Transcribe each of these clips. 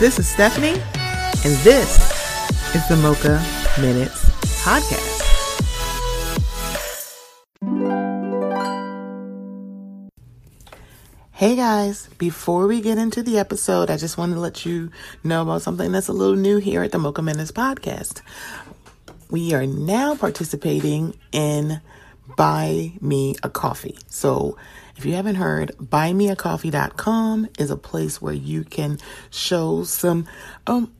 This is Stephanie, and this is the Mocha Minutes Podcast. Hey guys, before we get into the episode, I just want to let you know about something that's a little new here at the Mocha Minutes Podcast. We are now participating in Buy Me a Coffee. So if you haven't heard, buymeacoffee.com is a place where you can show some um,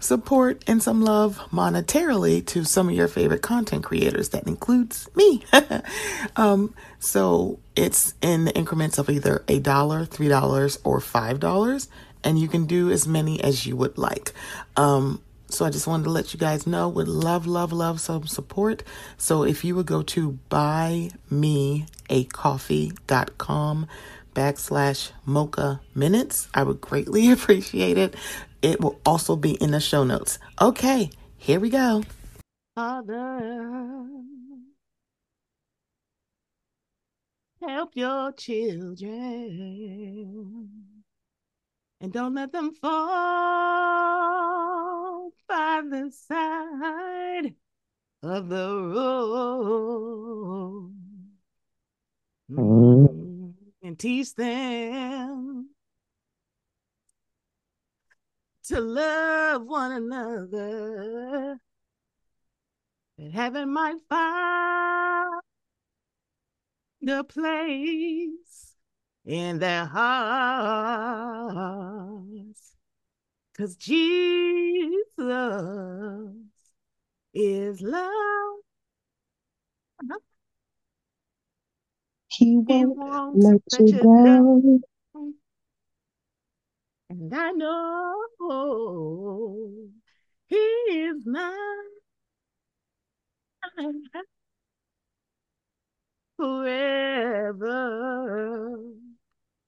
support and some love monetarily to some of your favorite content creators. That includes me. um, so it's in the increments of either a dollar, three dollars, or five dollars, and you can do as many as you would like. Um, so I just wanted to let you guys know would love, love, love some support. So if you would go to buymeacoffee.com backslash mocha minutes, I would greatly appreciate it. It will also be in the show notes. Okay, here we go. Father, help your children and don't let them fall by the side of the road. Mm-hmm. And teach them to love one another. That heaven might find the place in their hearts. Cause Jesus is love. Uh-huh. He won't, won't let, let, you down. down. And I know he is mine forever.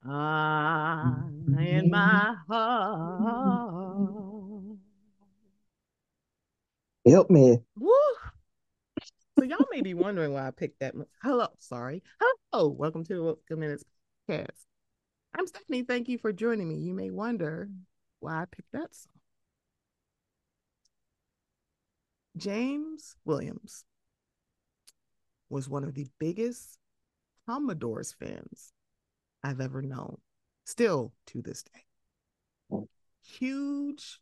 Ah, in my heart. Help me. Woo. So y'all may be wondering why I picked that. Hello, sorry. Hello, welcome to the Minutes Cast. I'm Stephanie. Thank you for joining me. You may wonder why I picked that song. James Williams was one of the biggest Commodores fans I've ever known, still to this day. Huge,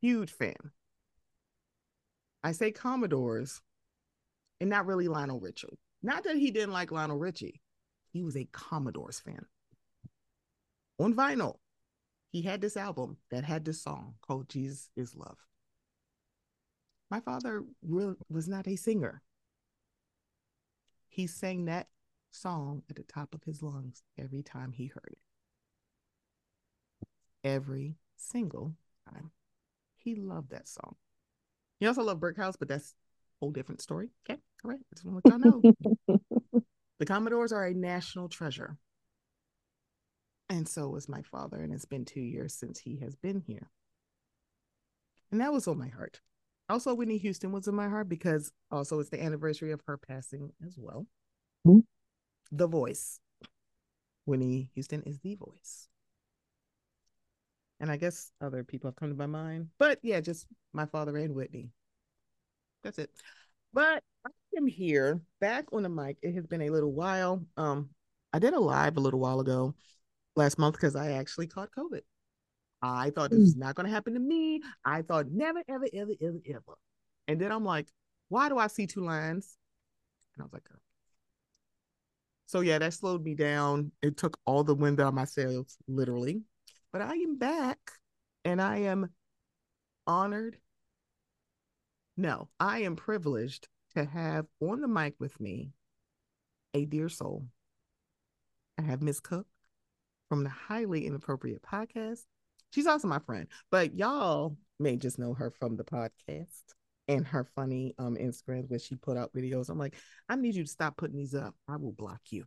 huge fan. I say Commodores and not really Lionel Richie. Not that he didn't like Lionel Richie, he was a Commodores fan. On vinyl, he had this album that had this song called Jesus is Love. My father really was not a singer. He sang that song at the top of his lungs every time he heard it. Every single time. He loved that song. He also loved Brick House, but that's a whole different story. Okay, all right. I just want to let y'all know. the Commodores are a national treasure. And so was my father, and it's been two years since he has been here. And that was on my heart. Also, Whitney Houston was in my heart because also it's the anniversary of her passing as well. Mm-hmm the voice. Whitney Houston is the voice. And I guess other people have come to my mind. But yeah, just my father and Whitney. That's it. But I am here back on the mic. It has been a little while. Um, I did a live a little while ago last month because I actually caught COVID. I thought this is not going to happen to me. I thought never, ever, ever, ever, ever. And then I'm like, why do I see two lines? And I was like, so yeah, that slowed me down. It took all the wind out of my sails, literally. But I am back and I am honored. No, I am privileged to have on the mic with me a dear soul. I have Miss Cook from the Highly Inappropriate Podcast. She's also my friend, but y'all may just know her from the podcast and her funny um Instagrams where she put out videos. I'm like, I need you to stop putting these up. I will block you.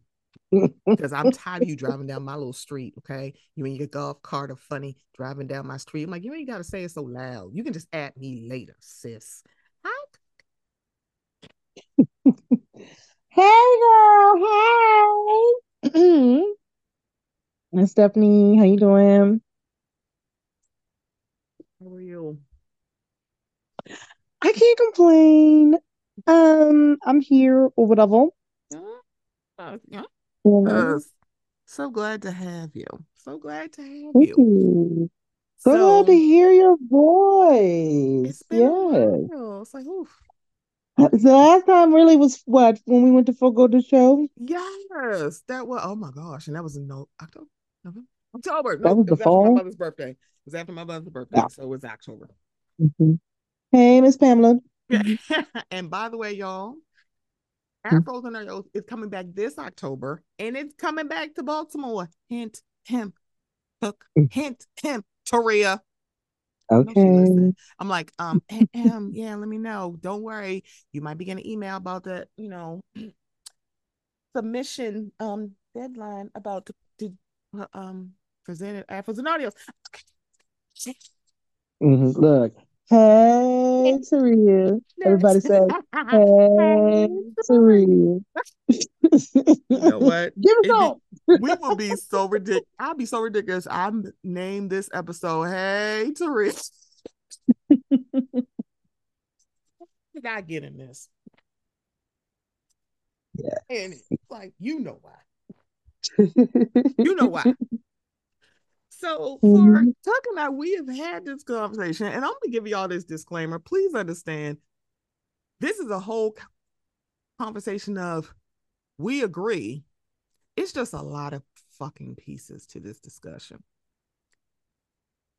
Because I'm tired of you driving down my little street, okay? You and your golf cart are funny driving down my street. I'm like, you ain't gotta say it so loud. You can just add me later, sis. Hi. hey girl, hey. Stephanie, how you doing? I can't complain. Um, I'm here or whatever. Uh, yeah. Uh, so glad to have you. So glad to have you. you. So, glad to hear your voice. It's been yes. a while. It's like, oof. Uh, the last time really was what when we went to forego the show. Yes, that was. Oh my gosh, and that was in no October, November, October. That was the fall. my mother's birthday. It was after my mother's birthday, yeah. so it was October. Mm-hmm. Hey, Miss Pamela. and by the way, y'all, Afros and O's is coming back this October, and it's coming back to Baltimore. Hint him, hook. Mm. Hint him, Toria. Okay. I'm like, um, um, yeah, let me know. Don't worry. You might be getting an email about the, you know, submission um deadline about the, the um presented Afros and audios. Mm-hmm. Look, hey Taria. Everybody say, hey Taria. you know what? Give it up. we will be so ridiculous. I'll be so ridiculous. I named this episode Hey Taria. did I get in this? Yeah. And like, you know why. you know why. So for mm-hmm. talking about we have had this conversation, and I'm gonna give you all this disclaimer. Please understand this is a whole conversation of we agree. It's just a lot of fucking pieces to this discussion.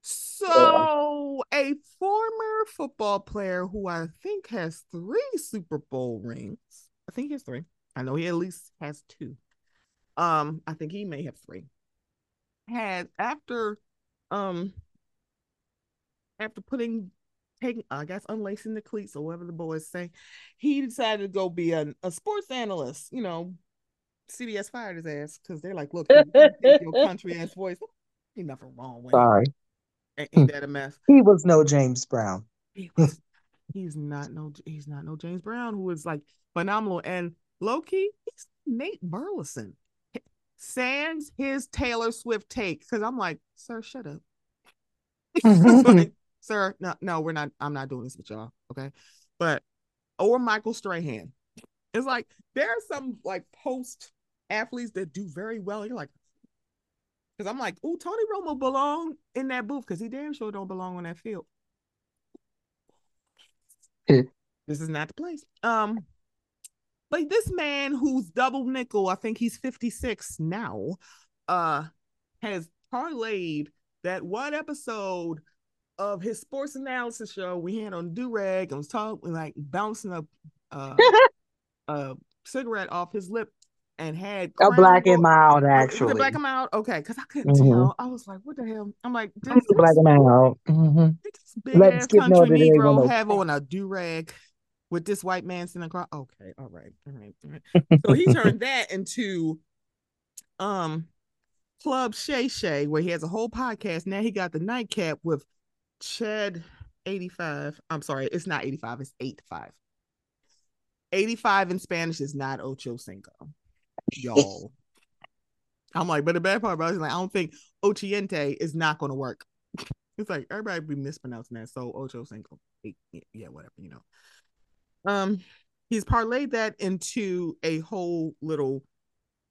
So, a former football player who I think has three Super Bowl rings. I think he has three. I know he at least has two. Um, I think he may have three had after um after putting taking I guess unlacing the cleats or whatever the boys say, he decided to go be a, a sports analyst. You know, CBS fired his ass because they're like, look, your country ass voice. Ain't nothing wrong with Sorry. Ain't, ain't that a mess? He was no James Brown. He was, he's not no he's not no James Brown who is like phenomenal and low key, he's Nate Burleson sans his Taylor Swift take because I'm like, sir, shut up. like, sir, no, no, we're not. I'm not doing this with y'all. Okay, but or Michael Strahan. It's like there are some like post athletes that do very well. You're like, because I'm like, oh, Tony Romo belong in that booth because he damn sure don't belong on that field. this is not the place. Um, like this man who's double nickel, I think he's 56 now, uh, has parlayed that one episode of his sports analysis show we had on Durag and was talking like bouncing a uh, a cigarette off his lip and had a black and mild actually. black and mild, okay, because I couldn't mm-hmm. tell. I was like, "What the hell?" I'm like, "This black and mild." Mm-hmm. Big Let's ass country Negro have on a do rag with this white man sitting across. Okay, all right, all right, all right. so he turned that into um Club Shay Shay, where he has a whole podcast. Now he got the nightcap with Chad 85. I'm sorry, it's not 85, it's 85. 85 in Spanish is not ocho cinco. Y'all. I'm like, but the bad part about it is like, I don't think ochiente is not going to work. It's like everybody be mispronouncing that. So ocho cinco, yeah, whatever, you know um he's parlayed that into a whole little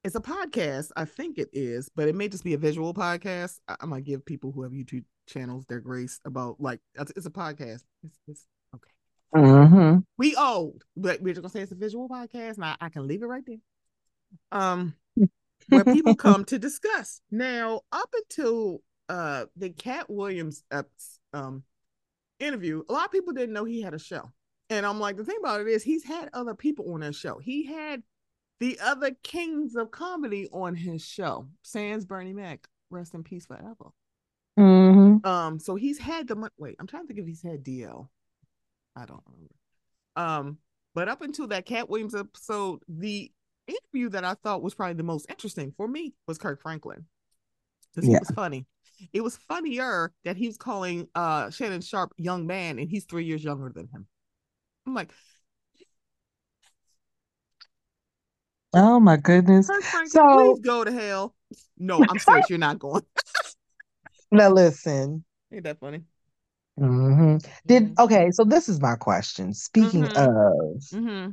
it's a podcast i think it is but it may just be a visual podcast. I, am gonna give people who have youtube channels their grace about like it's a podcast. It's, it's okay. Mm-hmm. we old but we're just gonna say it's a visual podcast and I, I can leave it right there. Um where people come to discuss. Now up until uh the Katt Williams uh, um interview a lot of people didn't know he had a show and I'm like, the thing about it is, he's had other people on his show. He had the other kings of comedy on his show. Sans Bernie Mac, rest in peace forever. Mm-hmm. Um, so he's had the wait. I'm trying to think if he's had DL. I don't remember. Um, but up until that Katt Williams episode, the interview that I thought was probably the most interesting for me was Kirk Franklin. Because yeah. he was funny. It was funnier that he was calling uh Shannon Sharpe young man and he's three years younger than him. I'm like, oh my goodness. so please go to hell. No, I'm serious. You're not going. now listen. Ain't that funny? Mm-hmm. Did okay? So this is my question. Speaking mm-hmm. of mm-hmm.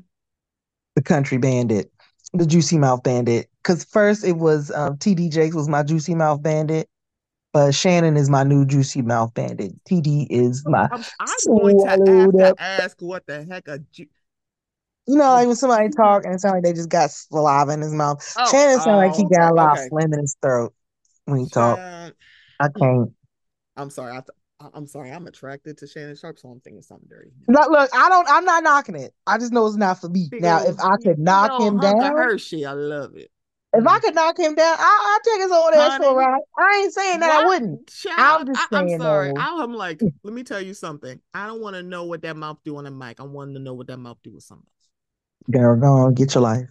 the country bandit, the Juicy Mouth Bandit, because first it was um, TD Jakes was my Juicy Mouth Bandit, but Shannon is my new Juicy Mouth Bandit. TD is oh, my. I'm, I'm going to have to ask what the heck a. Ju- you know, like when somebody talk and it sounds like they just got saliva in his mouth. Oh, Shannon sounds oh, like he oh, got a lot okay. of phlegm in his throat when he talk. I hmm. can't. I'm sorry. I, th- I'm sorry, I'm attracted to Shannon Sharpe, so I'm thinking something dirty. Look, look, I don't. I'm not knocking it. I just know it's not for me. Big now, if I could knock him down, Hershey, I love it. If I could knock him down, I, will take his old ass for a ride. I ain't saying that? I wouldn't. Child, I'm just saying. I'm sorry. I'm like, let me tell you something. I don't want to know what that mouth do on the mic. I want to know what that mouth do with something. Girl, go on, get your life.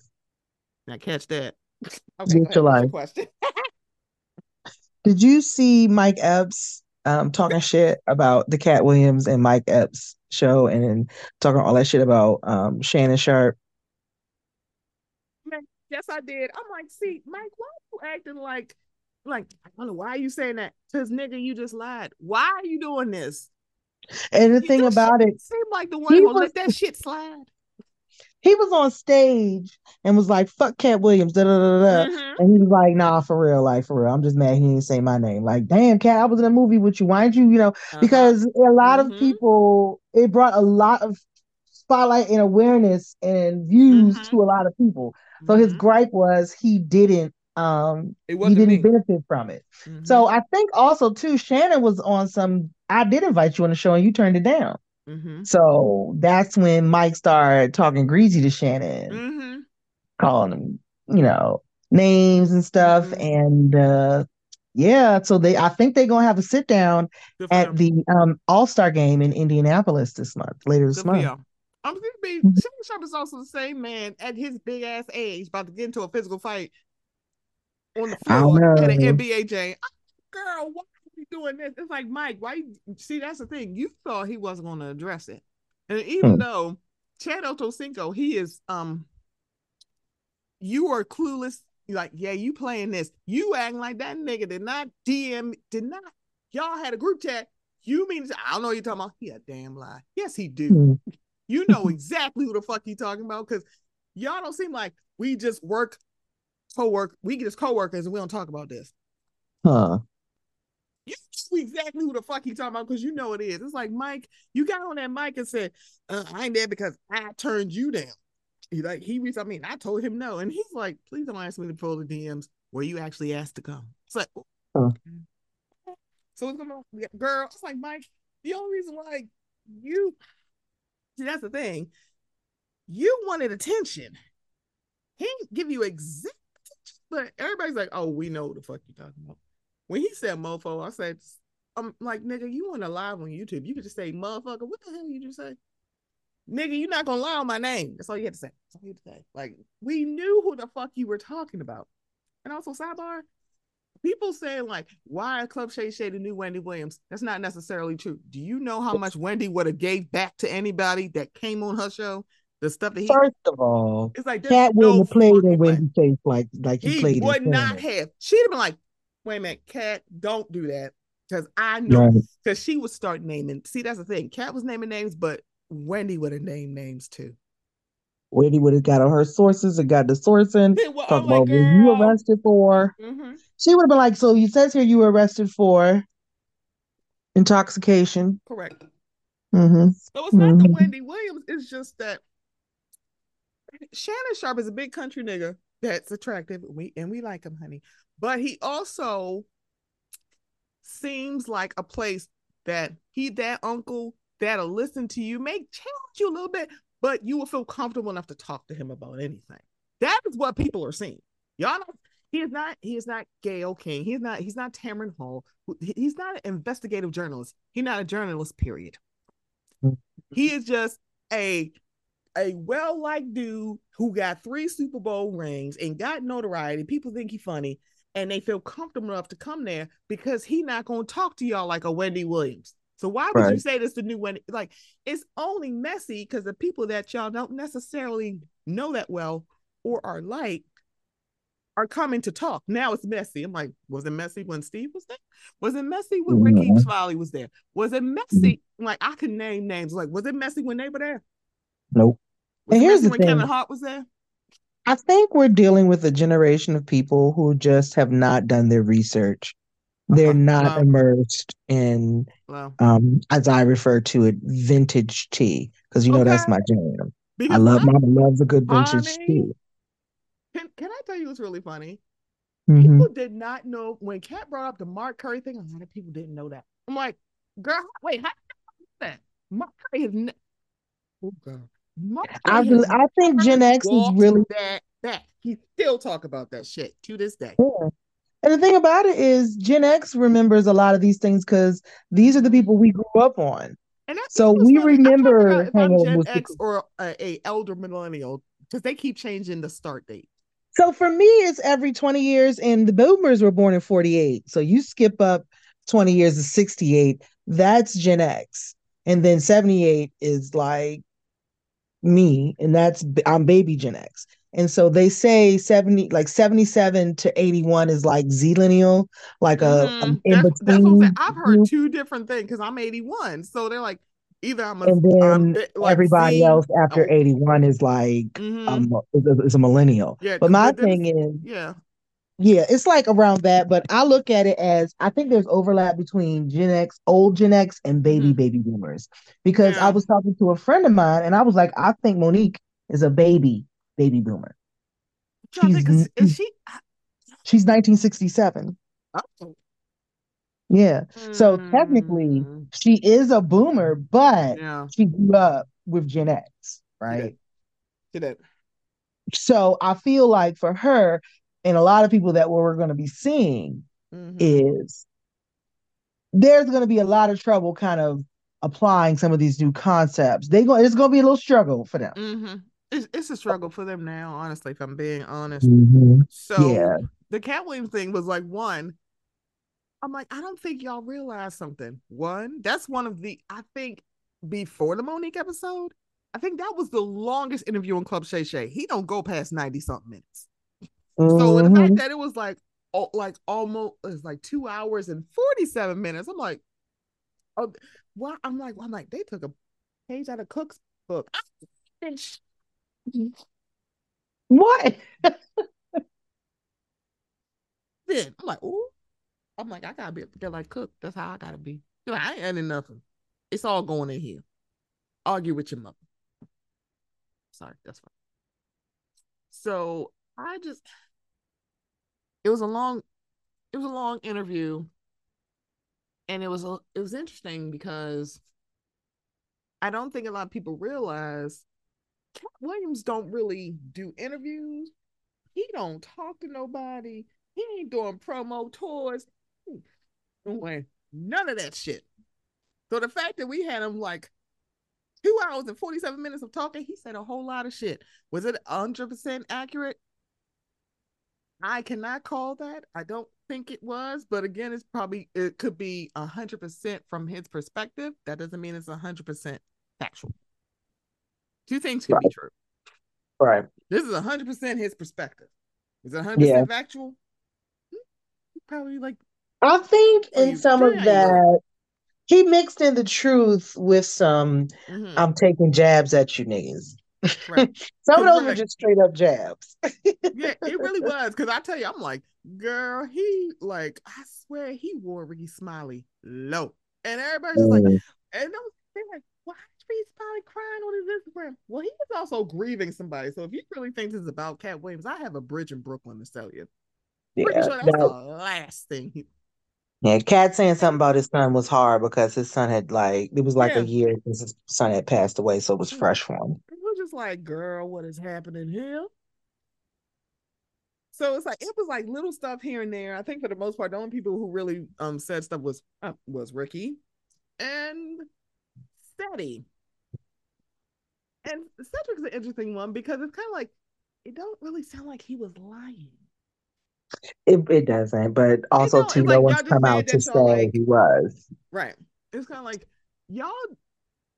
Now catch that. Okay, get your life. Question. Did you see Mike Epps um, talking shit about the Katt Williams and Mike Epps show and talking all that shit about um, Shannon Sharpe. Yes, I did. I'm like, see, Mike, why are you acting like, like, I don't know, why are you saying that? Because nigga, you just lied. Why are you doing this? And the thing about it, seemed like the one who let that shit slide he was on stage and was like, fuck Katt Williams, da, da, da, da. Mm-hmm. And he was like, nah, for real, like for real. I'm just mad he didn't say my name. Like, damn, Katt, I was in a movie with you. Why didn't you, you know, uh-huh. because a lot mm-hmm. of people, it brought a lot of spotlight and awareness and views mm-hmm. to a lot of people. So his mm-hmm. gripe was he didn't um he didn't me. benefit from it. So mm-hmm. I think also too, Shannon was on some I did invite you on the show and you turned it down. Mm-hmm. So that's when Mike started talking greasy to Shannon, mm-hmm. calling him, you know, names and stuff. Mm-hmm. And uh, yeah, so they I think they're gonna have a sit down at the um, All Star game in Indianapolis this month, later this Good month. I'm gonna be Shannon Sharpe is also the same man at his big ass age, about to get into a physical fight on the floor at an NBA game. Girl, what we doing this? It's like Mike, why? You, see, that's the thing. You thought he wasn't going to address it, and even hmm. though Chad Ochocinco, he is um, you are clueless. Like, yeah, you playing this. You acting like that nigga did not DM, did not. Y'all had a group chat. You mean I don't know what you're talking about? He a damn lie. Yes, he do. You know exactly who the fuck he talking about because y'all don't seem like we just work co-work. We just co-workers and we don't talk about this. Huh you know exactly who the fuck he talking about because you know it is. It's like Mike, you got on that mic and said, uh, "I ain't there because I turned you down." He like he reached. I mean, I told him no, and he's like, "Please don't ask me to pull the DMs where you actually asked to come." It's like, huh. so it's gonna, girl. It's like Mike. The only reason why you see that's the thing, you wanted attention. He didn't give you exact, but everybody's like, "Oh, we know what the fuck you talking about." when he said mofo, I said, I'm like, nigga, you want to live on YouTube. You could just say motherfucker. What the hell you just say? Nigga, you're not gonna lie on my name. That's all you had to say. That's all you had to say. Like, we knew who the fuck you were talking about. And also, sidebar, people saying like, why Club Shay Shay the new Wendy Williams? That's not necessarily true. Do you know how much Wendy would have gave back to anybody that came on her show? The stuff that he first of all, it's like Katt wouldn't have played in Wendy Chase like like he, he played. Would not have. She'd have been like, wait a minute, Katt, don't do that. Because I know because right. she would start naming. See, that's the thing. Katt was naming names, but Wendy would have named names too. Wendy would have got on her sources and got the sourcing. Well, talk about what you arrested for. Mm-hmm. She would have been like, so you says here you were arrested for intoxication. Correct. Mm-hmm. So it's not mm-hmm. the Wendy Williams. It's just that Shannon Sharpe is a big country nigga that's attractive. We and we like him, honey but he also seems like a place that he that uncle that'll listen to you may challenge you a little bit but you will feel comfortable enough to talk to him about anything. That is what people are seeing. Y'all know he is not he is not gayle king. He's not he's not tamron hall. He's not an investigative journalist. He's not a journalist period. He is just a a well-liked dude who got three super bowl rings and got notoriety. People think he's funny and they feel comfortable enough to come there because he not to talk to y'all like a Wendy Williams. So why would right. you say this the new one? Like it's only messy because the people that y'all don't necessarily know that well or are like are coming to talk. Now it's messy. I'm like, was it messy when Steve was there? Was it messy when mm-hmm. Smiley was there? Was it messy? Mm-hmm. Like I can name names. Like, was it messy when they were there? Nope. Was and here's the when thing. Kevin Hart was there. I think we're dealing with a generation of people who just have not done their research. They're uh-huh. not wow. immersed in, wow. um, as I refer to it, vintage tea, because you know okay. that's my jam. Because I love, Mama love a good vintage tea. Can, can I tell you what's really funny? Mm-hmm. People did not know when Katt brought up the Mark Curry thing. A lot of people didn't know that. I'm like, girl, wait, how that? Mark Curry has. Ne- oh, girl. I, I think Gen X is really that that he still talk about that shit to this day. Yeah. And the thing about it is, Gen X remembers a lot of these things because these are the people we grew up on. And so we funny. remember if I'm Gen X or a, a elder millennial because they keep changing the start date. So for me, it's every 20 years, and the boomers were born in 48. So you skip up 20 years to 68, that's Gen X. And then 78 is like me, and that's I'm baby Gen X. And so they say 70, like 77 to 81 is like zillennial, like a, mm-hmm. in that's, between. That's I've heard two different things because I'm 81. So they're like, either I'm a, and then I'm, like everybody Z, else after oh. 81 is like, mm-hmm. um, is, a, is a millennial. Yeah, but my thing is, yeah, yeah, it's like around that, but I look at it as I think there's overlap between Gen X, old Gen X, and baby mm-hmm. baby boomers. Because yeah. I was talking to a friend of mine, and I was like, I think Mo'Nique is a baby baby boomer. She's, is, is she? She's 1967. Oh. Yeah. Mm. So technically, hmm. she is a boomer, but yeah. she grew up with Gen X, right? She did. So I feel like for her, and a lot of people that we're going to be seeing mm-hmm. is there's going to be a lot of trouble kind of applying some of these new concepts. They go, it's going to be a little struggle for them. Mm-hmm. It's, it's a struggle for them now, honestly, if I'm being honest. Mm-hmm. So yeah. the Katt Williams thing was like one. I'm like, I don't think y'all realize something. One, that's one of the I think before the Mo'Nique episode, I think that was the longest interview in Club Shay Shay. He don't go past 90 something minutes. Mm-hmm. So the fact mm-hmm. that it was like oh, like almost it's like two hours and 47 minutes. I'm like, oh what I'm like, I'm like, they took a page out of Cook's book. What? then I'm like, oh, I'm like, I gotta be they're like Cook. That's how I gotta be. Like, I ain't adding nothing. It's all going in here. Argue with your mother. Sorry, that's fine. So I just it was a long it was a long interview and it was a, it was interesting because I don't think a lot of people realize Katt Williams don't really do interviews. He don't talk to nobody. He ain't doing promo tours. None of that shit. So the fact that we had him like two hours and 47 minutes of talking, he said a whole lot of shit. Was it 100% accurate? I cannot call that. I don't think it was, but again, it's probably it could be a hundred percent from his perspective. That doesn't mean it's a hundred percent factual. Two things could right. be true. Right. This is a hundred percent his perspective. Is it hundred percent factual? Hmm, probably like. I think in some of that, he mixed in the truth with some. Mm-hmm. I'm taking jabs at you niggas. Right. Some of those were just straight up jabs. yeah, it really was. Cause I tell you, I'm like, girl, he like, I swear he wore Rickey Smiley low. And everybody's mm. like, and they're like, why probably crying on his Instagram? Well, he was also grieving somebody. So if you really think this is about Katt Williams, I have a bridge in Brooklyn to tell you. Yeah, Pretty sure that's that, the last thing yeah, Katt saying something about his son was hard because his son had like it was like yeah. a year since his son had passed away, so it was fresh for him It was just like, girl, what is happening here? So it's like it was like little stuff here and there. I think for the most part, the only people who really um said stuff was uh, was Rickey and Cedric. And Cedric's an interesting one because it's kind of like it don't really sound like he was lying. It it doesn't, but also too, no one's come out to say like, he was. Right. It's kind of like y'all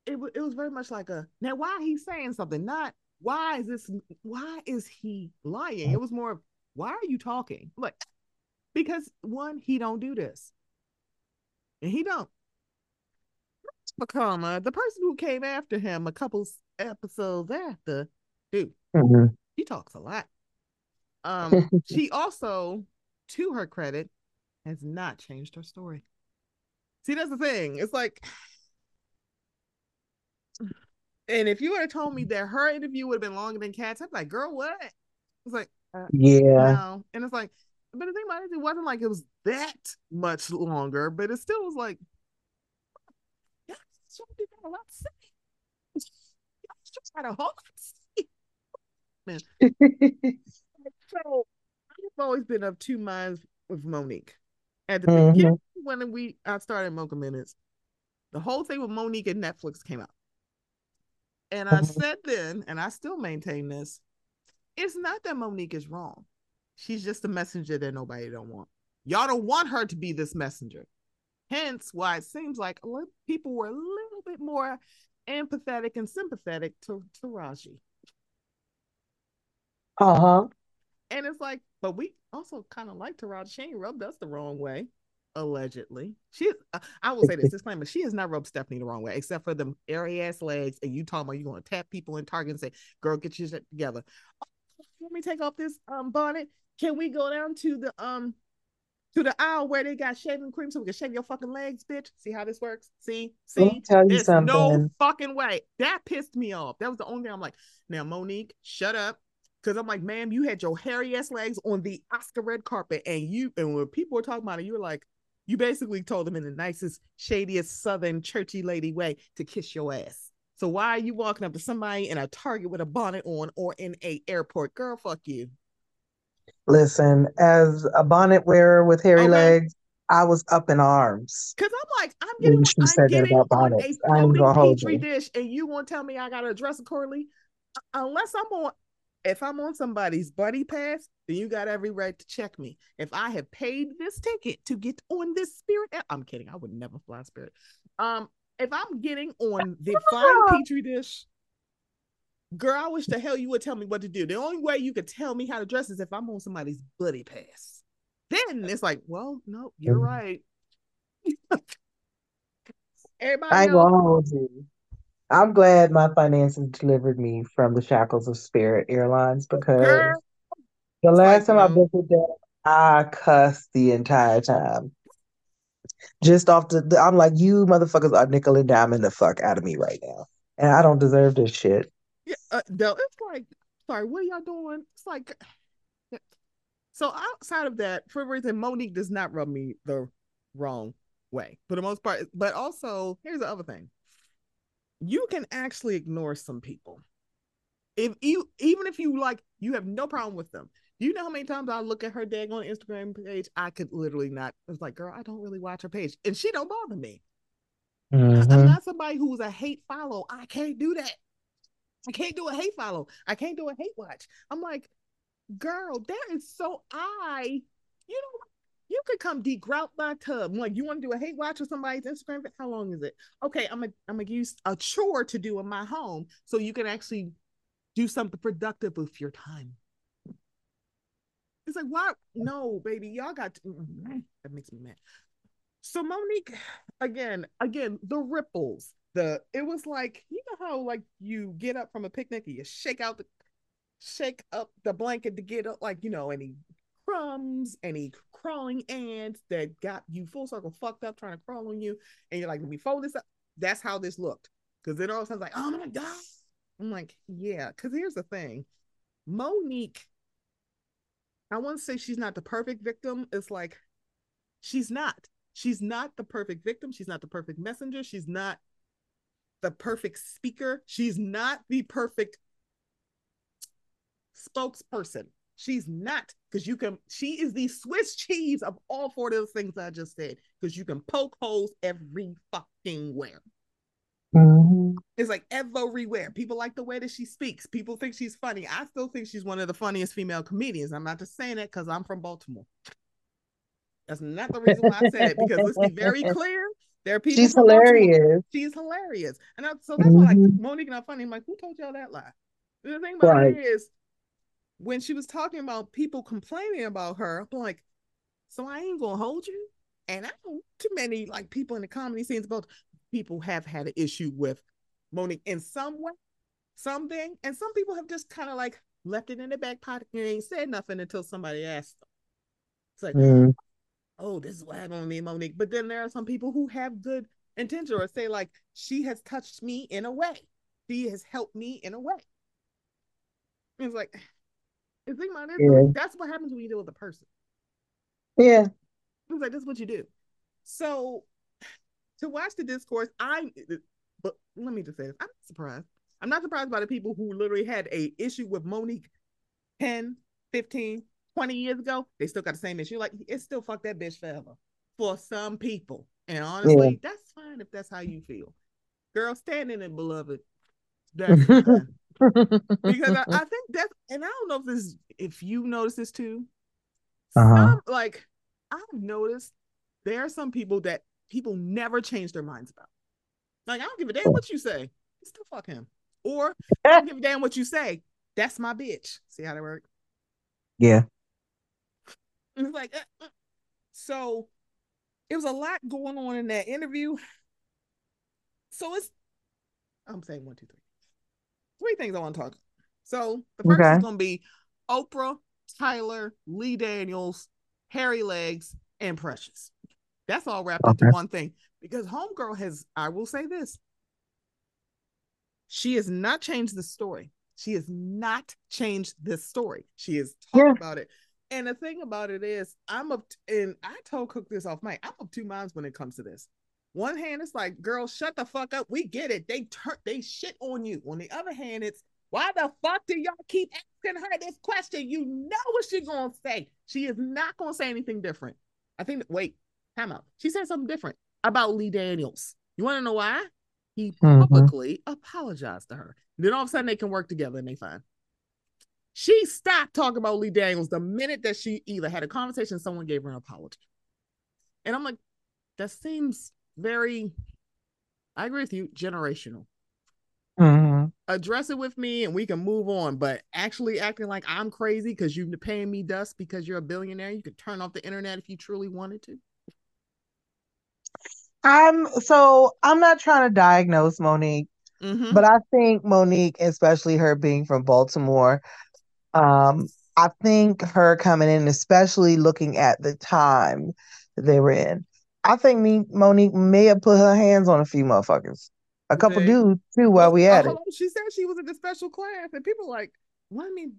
it, it was very much like a now why he's saying something, not why is this why is he lying? It was more of why are you talking? Like, because one, he don't do this. And he don't. McComa, the person who came after him a couple episodes after, dude, mm-hmm. he talks a lot. Um, she also, to her credit, has not changed her story. See, that's the thing. It's like, and if you would have told me that her interview would have been longer than Katt's, I'd be like, girl, what? It's like, uh, yeah. No. And it's like, but the thing about it, it wasn't like it was that much longer, but it still was like, yeah, somebody got a lot to say. Just had a whole Man. so I've always been of two minds with Mo'Nique. At the mm-hmm. beginning, when we I started Mocha Minutes, the whole thing with Mo'Nique and Netflix came out. And I mm-hmm. said then, and I still maintain this, it's not that Mo'Nique is wrong. She's just a messenger that nobody don't want. Y'all don't want her to be this messenger. Hence why it seems like people were a little bit more empathetic and sympathetic to, to Raji. Uh-huh. And it's like, but we also kind of like Taraji. She ain't rubbed us the wrong way, allegedly. She, uh, I will say this disclaimer: she has not rubbed Stephanie the wrong way, except for the airy ass legs. And you talking about you going to tap people in Target and say, "Girl, get your shit together." Oh, let me take off this um bonnet. Can we go down to the um to the aisle where they got shaving cream so we can shave your fucking legs, bitch? See how this works? See, see, there's no fucking way. That pissed me off. That was the only thing I'm like, now Mo'Nique, shut up. Cause I'm like, ma'am, you had your hairy ass legs on the Oscar red carpet, and you and when people were talking about it, you were like, you basically told them in the nicest, shadiest, southern, churchy lady way to kiss your ass. So why are you walking up to somebody in a Target with a bonnet on or in a airport? Girl, fuck you. Listen, as a bonnet wearer with hairy okay. legs, I was up in arms. Cause I'm like, I'm getting, I'm getting on bonnets. a floating petri dish, and you want to tell me I gotta address accordingly? Unless I'm on if I'm on somebody's buddy pass, then you got every right to check me. If I have paid this ticket to get on this spirit, I'm kidding. I would never fly spirit. Um, if I'm getting on the flying petri dish, girl, I wish the hell you would tell me what to do. The only way you could tell me how to dress is if I'm on somebody's buddy pass. Then it's like, well, no, you're mm-hmm. right. Everybody I knows. I'm glad my finances delivered me from the shackles of Spirit Airlines because Girl. the last time I booked with them, I cussed the entire time. Just off the, I'm like, you motherfuckers are nickel and diming the fuck out of me right now, and I don't deserve this shit. Yeah, uh, no, it's like, sorry, what are y'all doing? It's like, so outside of that, for reason, Mo'Nique does not rub me the wrong way for the most part. But also, here's the other thing you can actually ignore some people. If you even if you like you have no problem with them. You know how many times I look at her dag on Instagram page? I could literally not. It's like, girl, I don't really watch her page, and she don't bother me. Mm-hmm. I'm not somebody who's a hate follow. I can't do that. I can't do a hate follow. I can't do a hate watch. I'm like, girl, that is so I. You know you could come degrout my tub. Like, you want to do a hate watch with somebody's Instagram? How long is it? Okay, I'm gonna I'm gonna use a chore to do in my home so you can actually do something productive with your time. It's like, why? No, baby, y'all got to... Mm, mm, that makes me mad. So Mo'Nique, again, again, the ripples. The it was like you know how like you get up from a picnic and you shake out the shake up the blanket to get up like you know any crumbs, any crawling ants that got you full circle fucked up trying to crawl on you. And you're like, let me fold this up. That's how this looked. Because then all of a sudden, like, oh my God. I'm like, yeah. Because here's the thing Mo'Nique, I want to say she's not the perfect victim. It's like, she's not. She's not the perfect victim. She's not the perfect messenger. She's not the perfect speaker. She's not the perfect spokesperson. She's not because you can. She is the Swiss cheese of all four of those things I just said because you can poke holes every fucking where. Mm-hmm. It's like everywhere. People like the way that she speaks. People think she's funny. I still think she's one of the funniest female comedians. I'm not just saying it because I'm from Baltimore. That's not the reason why I said it because let's be very clear. There are people. She's hilarious. She's hilarious, and I, so that's mm-hmm. why like Monique not funny. I'm like, who told y'all that lie? The thing about right. it is, when she was talking about people complaining about her, I'm like, so I ain't gonna hold you. And I don't too many like people in the comedy scenes, both people have had an issue with Mo'Nique in some way, something, and some people have just kind of like left it in the back pocket and ain't said nothing until somebody asked them. It's like, mm. Oh, this is what happened with me, Mo'Nique. But then there are some people who have good intention or say like, she has touched me in a way. She has helped me in a way. It's like, it's about it. Yeah. That's what happens when you deal with a person. Yeah. It's like, that's what you do. So to watch the discourse, I but let me just say this. I'm not surprised. I'm not surprised by the people who literally had a issue with Mo'Nique 10, 15, 20 years ago. They still got the same issue. Like it's still fuck that bitch forever for some people. And honestly, yeah. that's fine if that's how you feel. Girl, standing in it, beloved. That's because I, I, think that's and I don't know if this if you notice this too. Uh-huh. Some like I've noticed there are some people that people never change their minds about. Like, I don't give a damn what you say. You still fuck him. Or I don't give a damn what you say. That's my bitch. See how that works? Yeah. Like uh, uh. so it was a lot going on in that interview. So it's I'm saying one, two, three. Three things I want to talk. So the first okay. is gonna be Oprah, Tyler, Lee Daniels, Harry Legs, and Precious. That's all wrapped okay. into one thing. Because Homegirl has, I will say this, she has not changed the story. She has not changed this story. She has talked yeah. about it. And the thing about it is, I'm up, and I told Cook this off mic. I'm up two minds when it comes to this. One hand, it's like, girl, shut the fuck up. We get it. They turn, they shit on you. On the other hand, it's why the fuck do y'all keep asking her this question? You know what she's gonna say. She is not gonna say anything different. I think. Wait, time out. She said something different about Lee Daniels. You want to know why? He mm-hmm. publicly mm-hmm. apologized to her. Then all of a sudden they can work together and they fine. She stopped talking about Lee Daniels the minute that she either had a conversation, someone gave her an apology. And I'm like, that seems very, I agree with you, generational. Mm-hmm. Address it with me and we can move on. But actually acting like I'm crazy because you're paying me dust because you're a billionaire, you could turn off the internet if you truly wanted to. I'm so I'm not trying to diagnose Mo'Nique, mm-hmm. but I think Mo'Nique, especially her being from Baltimore, um, I think her coming in, especially looking at the time they were in, I think me Mo'Nique may have put her hands on a few motherfuckers, a couple okay. dudes too, while we had it. She said she was in the special class, and people like, "What I mean,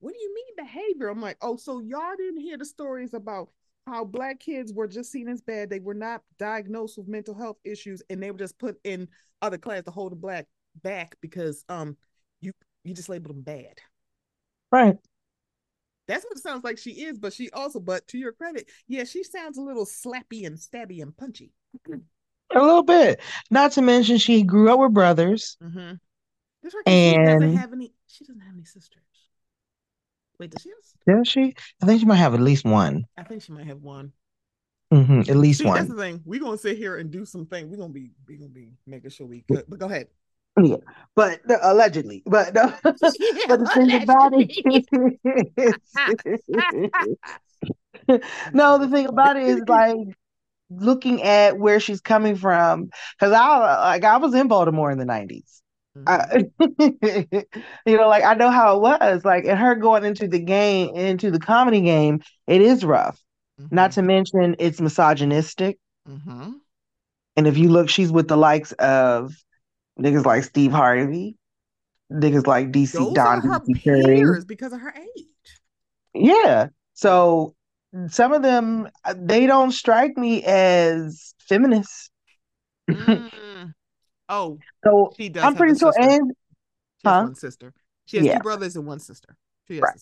what do you mean behavior?" I'm like, "Oh, so y'all didn't hear the stories about how black kids were just seen as bad. They were not diagnosed with mental health issues, and they were just put in other class to hold the black back because um you you just labeled them bad. Right. That's what it sounds like she is, but she also, but to your credit, yeah, she sounds a little slappy and stabby and punchy. A little bit. Not to mention she grew up with brothers. Mm-hmm. That's right. And she doesn't have any. She doesn't have any sisters. Wait, does she? Have... Does she? I think she might have at least one. I think she might have one. Mm-hmm, at least See, one. That's the thing. We're gonna sit here and do something. We're gonna be we're gonna be making sure we good. But go ahead. Yeah, but uh, allegedly, but no. but the thing about it, no, the thing about it is like looking at where she's coming from. Because I like I was in Baltimore in the nineties, Mm-hmm. you know, like I know how it was. Like, and her going into the game, into the comedy game, it is rough. Mm-hmm. Not to mention it's misogynistic. Mm-hmm. And if you look, she's with the likes of niggas like Steve Harvey, niggas like DC Those Don are her peers because of her age. Yeah. So some of them they don't strike me as feminists. Mm. Oh, so she does. I'm pretty sure. And huh? one sister. She has yeah. two brothers and one sister. She right.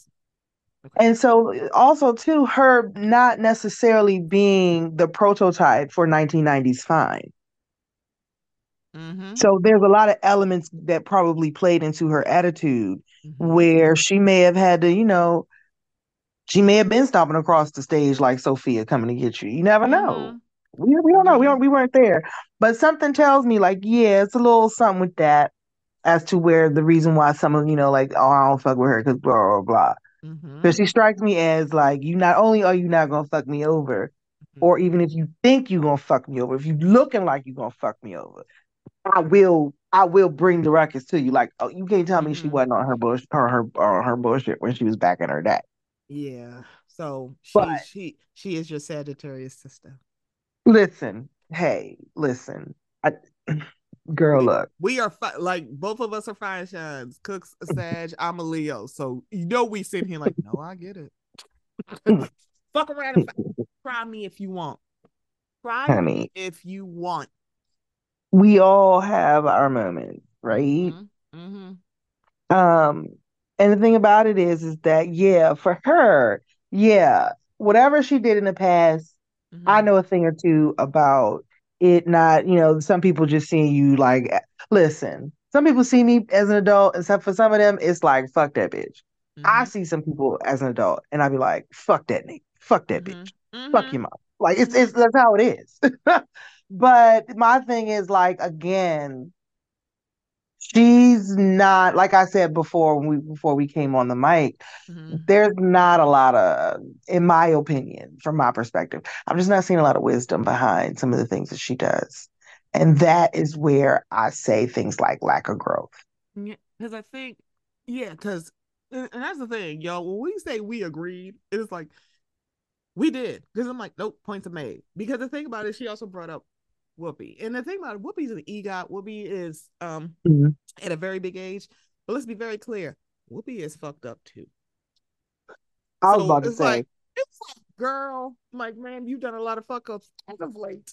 Okay. And so, also too, her not necessarily being the prototype for 1990s fine. Mm-hmm. So there's a lot of elements that probably played into her attitude, mm-hmm. where she may have had to, you know, she may have been stomping across the stage like Sofia coming to get you. You never know. Mm-hmm. We, we don't know. We don't we weren't there. But something tells me like, yeah, it's a little something with that as to where the reason why some of you know, like, oh, I don't fuck with her because blah blah blah. Mm-hmm. She strikes me as like you. Not only are you not gonna fuck me over, mm-hmm. or even if you think you're gonna fuck me over, if you looking like you're gonna fuck me over, I will. I will bring the records to you. Like, oh, you can't tell me mm-hmm. she wasn't on her bush, her her uh, her bullshit when she was back in her day. Yeah. So she but, she she is your Sagittarius sister. Listen, hey, listen. I, girl, look. We are fi- like both of us are fire shines. Cooks a Sag, I'm a Leo. So you know we sit here like, no, I get it. Fuck around and cry me if you want. Cry Honey, me if you want. We all have our moments, right? Mm-hmm. Mm-hmm. Um, and the thing about it is, is that yeah, for her, yeah, whatever she did in the past, mm-hmm. I know a thing or two about it. Not, you know, some people just seeing you like, listen. Some people see me as an adult, and some, for some of them, it's like, fuck that bitch. Mm-hmm. I see some people as an adult, and I'd be like, fuck that nigga, fuck that mm-hmm. bitch, fuck mm-hmm. your mom. Like it's it's that's how it is. but my thing is like again, she's not like I said before when we before we came on the mic. Mm-hmm. There's not a lot of, in my opinion, from my perspective, I'm just not seeing a lot of wisdom behind some of the things that she does, and that is where I say things like lack of growth. Yeah, because I think, yeah, because and that's the thing, y'all. When we say we agreed, it's like we did because I'm like, nope, points are made. Because the thing about it, she also brought up Whoopi. And the thing about Whoopi's an EGOT. Whoopi is um mm-hmm. at a very big age. But let's be very clear. Whoopi is fucked up too. I was so about to say like, it's like, girl, like, man, you've done a lot of fuck ups as of late.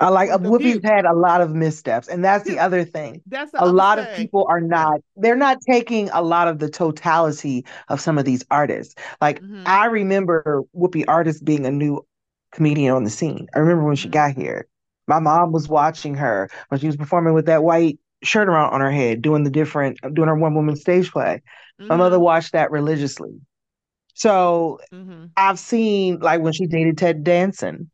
I like Whoopi's had a lot of missteps, and that's the other thing. That's a lot of people are not. They're not taking a lot of the totality of some of these artists. Like mm-hmm. I remember Whoopi Artist being a new comedian on the scene. I remember when she mm-hmm. got here, my mom was watching her when she was performing with that white shirt around on her head, doing the different, doing her one woman stage play. Mm-hmm. My mother mm-hmm. watched that religiously. So mm-hmm. I've seen like when she dated Ted Danson.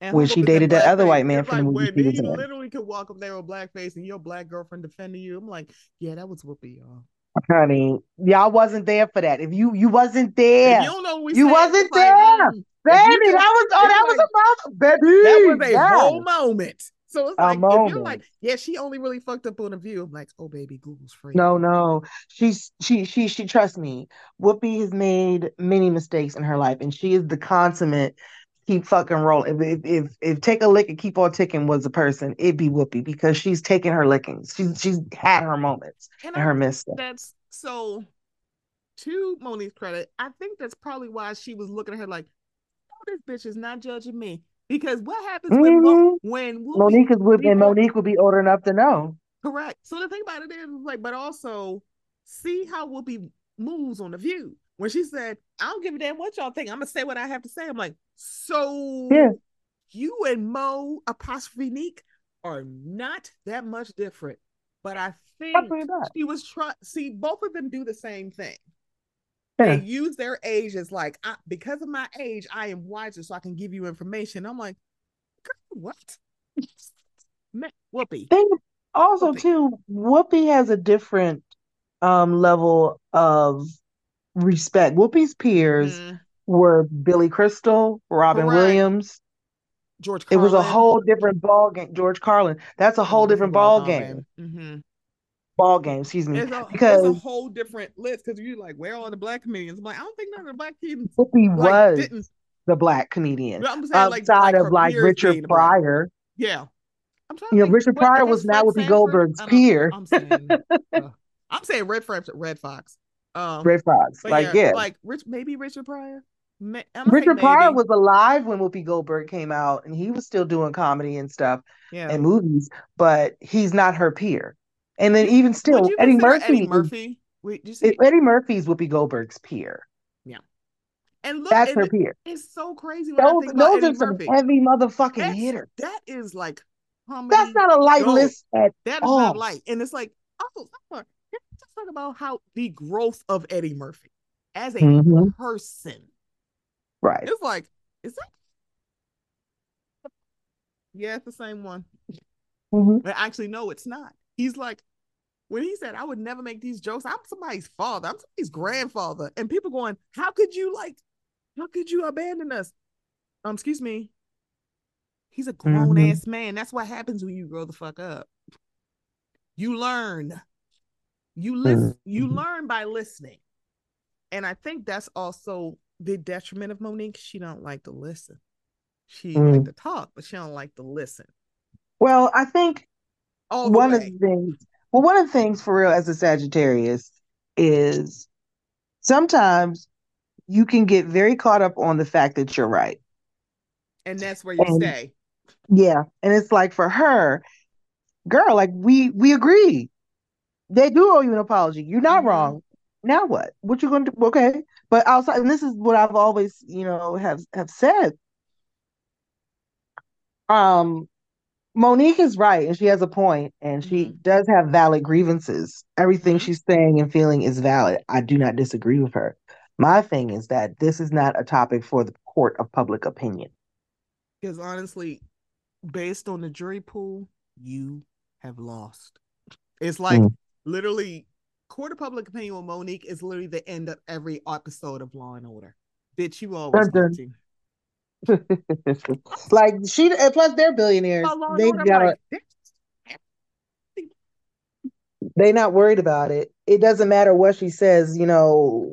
And when she dated that other white man from like, the movie he literally could walk up there with blackface and your black girlfriend defending you. I'm like, yeah, that was Whoopi, y'all. Honey, y'all wasn't there for that. If you you wasn't there, you don't know we you wasn't there. Like, baby, that was oh, that was a baby. That was a yes. whole moment. So it's like if you're like, yeah, she only really fucked up on a view. I'm like, oh baby, Google's free. No, no. She's she she she trust me. Whoopi has made many mistakes in her life, and she is the consummate keep fucking rolling. If, if if if take a lick and keep on ticking was a person, it'd be Whoopi because she's taking her lickings. She's she's had her moments and, and her missteps. That's so to Mo'Nique's credit, I think that's probably why she was looking at her like, this bitch is not judging me. Because what happens mm-hmm. when when Mo'Nique is with and Mo'Nique will be old enough to know. Correct. So the thing about it is like, but also see how Whoopi moves on the view. When she said, I don't give a damn what y'all think. I'm gonna say what I have to say. I'm like, so yeah. you and Mo apostrophe Neek are not that much different. But I think she was trying see both of them do the same thing. Yeah. They use their age as like because of my age, I am wiser, so I can give you information. I'm like, what? Man, Whoopi. They also Whoopi. too, Whoopi has a different um level of respect. Whoopi's peers mm. were Billy Crystal, Robin Correct. Williams. George Carlin. It was a whole different ball game. George Carlin. That's a whole different ball game. Mm-hmm ball game. Excuse me, a, because it's a whole different list. Because you're like, where are all the black comedians? I'm like, I don't think none of the black comedians. Whoopi like, was didn't... the black comedian I'm saying, outside like, of like Richard Pryor. Yeah, I'm trying. You know, Richard Pryor was not Whoopi Goldberg's peer. I'm saying, uh, I'm saying Redd Foxx. Redd Foxx. Um, Redd Foxx, like yeah, yeah, like Rich, maybe Richard Pryor. Richard Pryor was alive when Whoopi Goldberg came out, and he was still doing comedy and stuff yeah. and movies, but he's not her peer. And then even still, Eddie Murphy. Eddie Murphy. Wait, you say Eddie Murphy's Whoopi Goldberg's peer. Yeah. And look, that's and her peer. It's so crazy. those those are some heavy motherfucking that's, hitters. That is like That's not a light list at That is all. not light. And it's like, oh, let's talk about how the growth of Eddie Murphy as a mm-hmm. person. Right. It's like, is that yeah, it's the same one. Mm-hmm. But actually, no, it's not. He's like when he said, I would never make these jokes, I'm somebody's father, I'm somebody's grandfather. And people going, How could you like, how could you abandon us? Um, excuse me. He's a grown mm-hmm. ass man. That's what happens when you grow the fuck up. You learn. You listen, mm-hmm. you learn by listening. And I think that's also the detriment of Mo'Nique. She don't like to listen. She mm. like to talk, but she don't like to listen. Well, I think one way. of the things well, one of the things for real as a Sagittarius is sometimes you can get very caught up on the fact that you're right. And that's where you and, stay. Yeah. And it's like for her, girl, like we we agree. They do owe you an apology. You're not mm-hmm. wrong. Now what? What you gonna do? Okay. But outside, and this is what I've always, you know, have have said. Um, Mo'Nique is right, and she has a point, and she mm-hmm. does have valid grievances. Everything mm-hmm. she's saying and feeling is valid. I do not disagree with her. My thing is that this is not a topic for the court of public opinion. Because honestly, based on the jury pool, you have lost. It's like mm. literally court of public opinion with Mo'Nique is literally the end of every episode of Law and Order. Bitch, you always. like she plus they're billionaires. they got they not worried about it. It doesn't matter what she says, you know.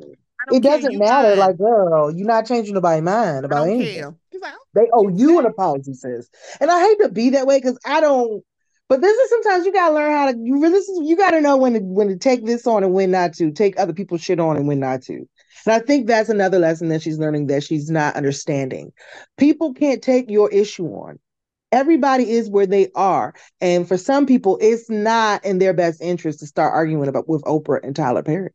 It doesn't matter, mind. like girl, you're not changing nobody's mind about anything. Like, they owe you an apology, sis. And I hate to be that way because I don't. But this is sometimes you gotta learn how to. You this is you gotta know when to when to take this on and when not to. Take other people's shit on and when not to. And I think that's another lesson that she's learning that she's not understanding. People can't take your issue on. Everybody is where they are. And for some people, it's not in their best interest to start arguing about with Oprah and Tyler Perry.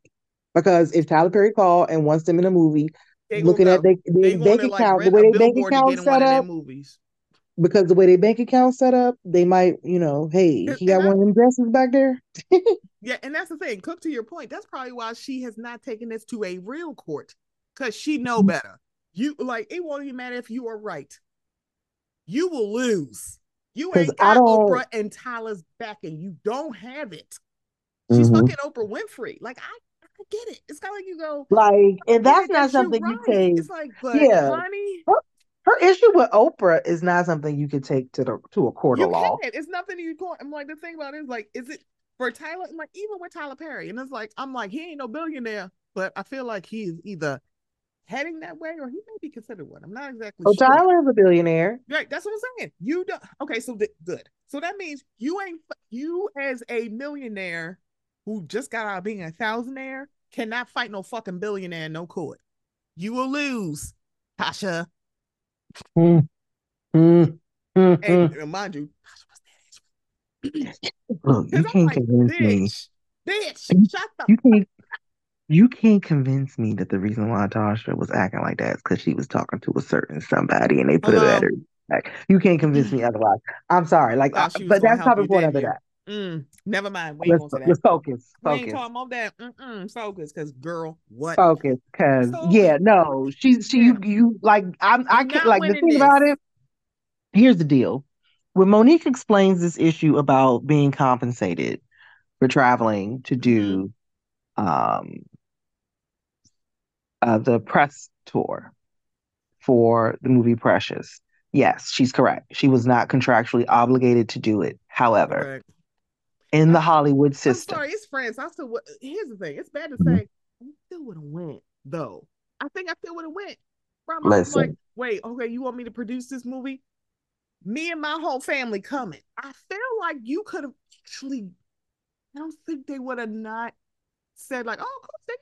Because if Tyler Perry called and wants them in a movie, looking at their they, they bank account, like the way they bank account set up, movies. because the way they bank account set up, they might, you know, hey, he got one of them dresses back there. Yeah, and that's the thing. Cook, to your point, that's probably why she has not taken this to a real court because she know mm-hmm. better. You like it won't even matter if you are right. You will lose. You ain't got Oprah and Tyler's back, and you don't have it. She's mm-hmm. fucking Oprah Winfrey. Like I, I get it. It's kind of like you go like, and that's not something right. you take. It's like, but yeah. honey. Her, her, issue with Oprah is not something you could take to the to a court of law. It's nothing you can. I'm like the thing about it is like, is it for Tyler, like even with Tyler Perry, and it's like I'm like he ain't no billionaire, but I feel like he's either heading that way or he may be considered one. I'm not exactly. Oh, sure. Tyler is a billionaire. Right, that's what I'm saying. You don't. Okay, so th- good. So that means you ain't you as a millionaire who just got out of being a thousandaire cannot fight no fucking billionaire no court. You will lose, Tasha. Mm. Mm. Mm. And mind you, Look, you can't like, convince bitch, me. Bitch, shut the you can't you can't convince me that the reason why Tasha was acting like that is because she was talking to a certain somebody and they put it at her back. You can't convince me otherwise. I'm sorry. Like, I, but that's topic for another that. Mm, never mind. We let's, let's focus. Focus. We ain't talking about that. Mm-mm, focus, because girl, what? Focus, because yeah, no, she, she, you, you like, I'm, I can't like the thing about it. Here's the deal when Mo'Nique explains this issue about being compensated for traveling to do mm-hmm. um, uh, the press tour for the movie Precious, yes, she's correct. She was not contractually obligated to do it. However, correct. in the Hollywood system, I'm sorry, it's France. I still. Here's the thing: it's bad to mm-hmm. say. I still would have went though. I think I still would have went. Listen. Like, wait, okay, you want me to produce this movie? Me and my whole family coming. I feel like you could have actually. I don't think they would have not said like, "Oh, coach,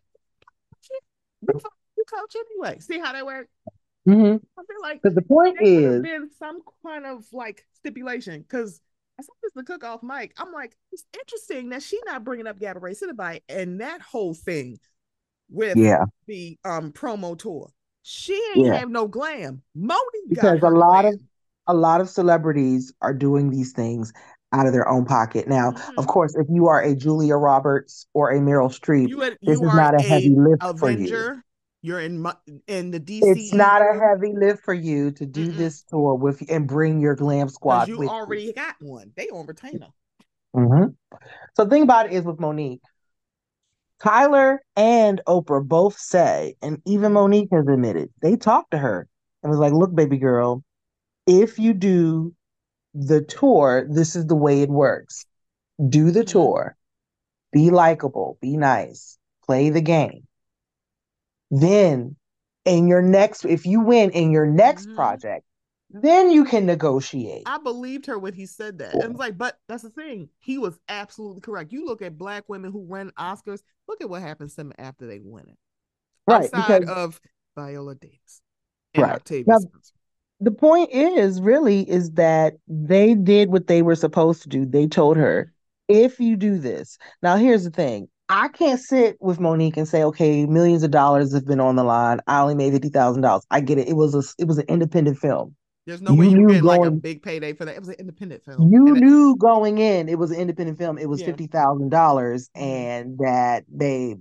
they you coach anyway." See how they work. Mm-hmm. I feel like the point is been some kind of like stipulation because I said this the cook off mic. I'm like, it's interesting that she not bringing up Gabourey Sidibe and that whole thing with yeah. the um promo tour. She ain't yeah. have no glam. Moni because a lot glam. of a lot of celebrities are doing these things out of their own pocket. Now, mm-hmm. of course, if you are a Julia Roberts or a Meryl Streep, you, you this is not a, heavy lift Avenger. for you. You're in in the DC. It's not a heavy lift for you to do Mm-mm. this tour with and bring your glam squad. You already you. got one. They on retainer. Mm-hmm. So the thing about it is with Mo'Nique, Tyler and Oprah both say, and even Mo'Nique has admitted, they talked to her and was like, look, baby girl, if you do the tour, this is the way it works. Do the mm-hmm. tour, be likable, be nice, play the game. Then in your next, if you win in your next mm-hmm. project, then you can negotiate. I believed her when he said that. Yeah. And was like, but that's the thing. He was absolutely correct. You look at black women who win Oscars, look at what happens to them after they win it. Right. Outside because, of Viola Davis. right. Octavia now, the point is really is that they did what they were supposed to do. They told her, if you do this. Now here's the thing. I can't sit with Mo'Nique and say, okay, millions of dollars have been on the line. I only made fifty thousand dollars. I get it. It was a it was an independent film. There's no you way you get like a big payday for that. It was an independent film. You and knew it, going in it was an independent film. It was yeah. fifty thousand dollars, mm-hmm. and that they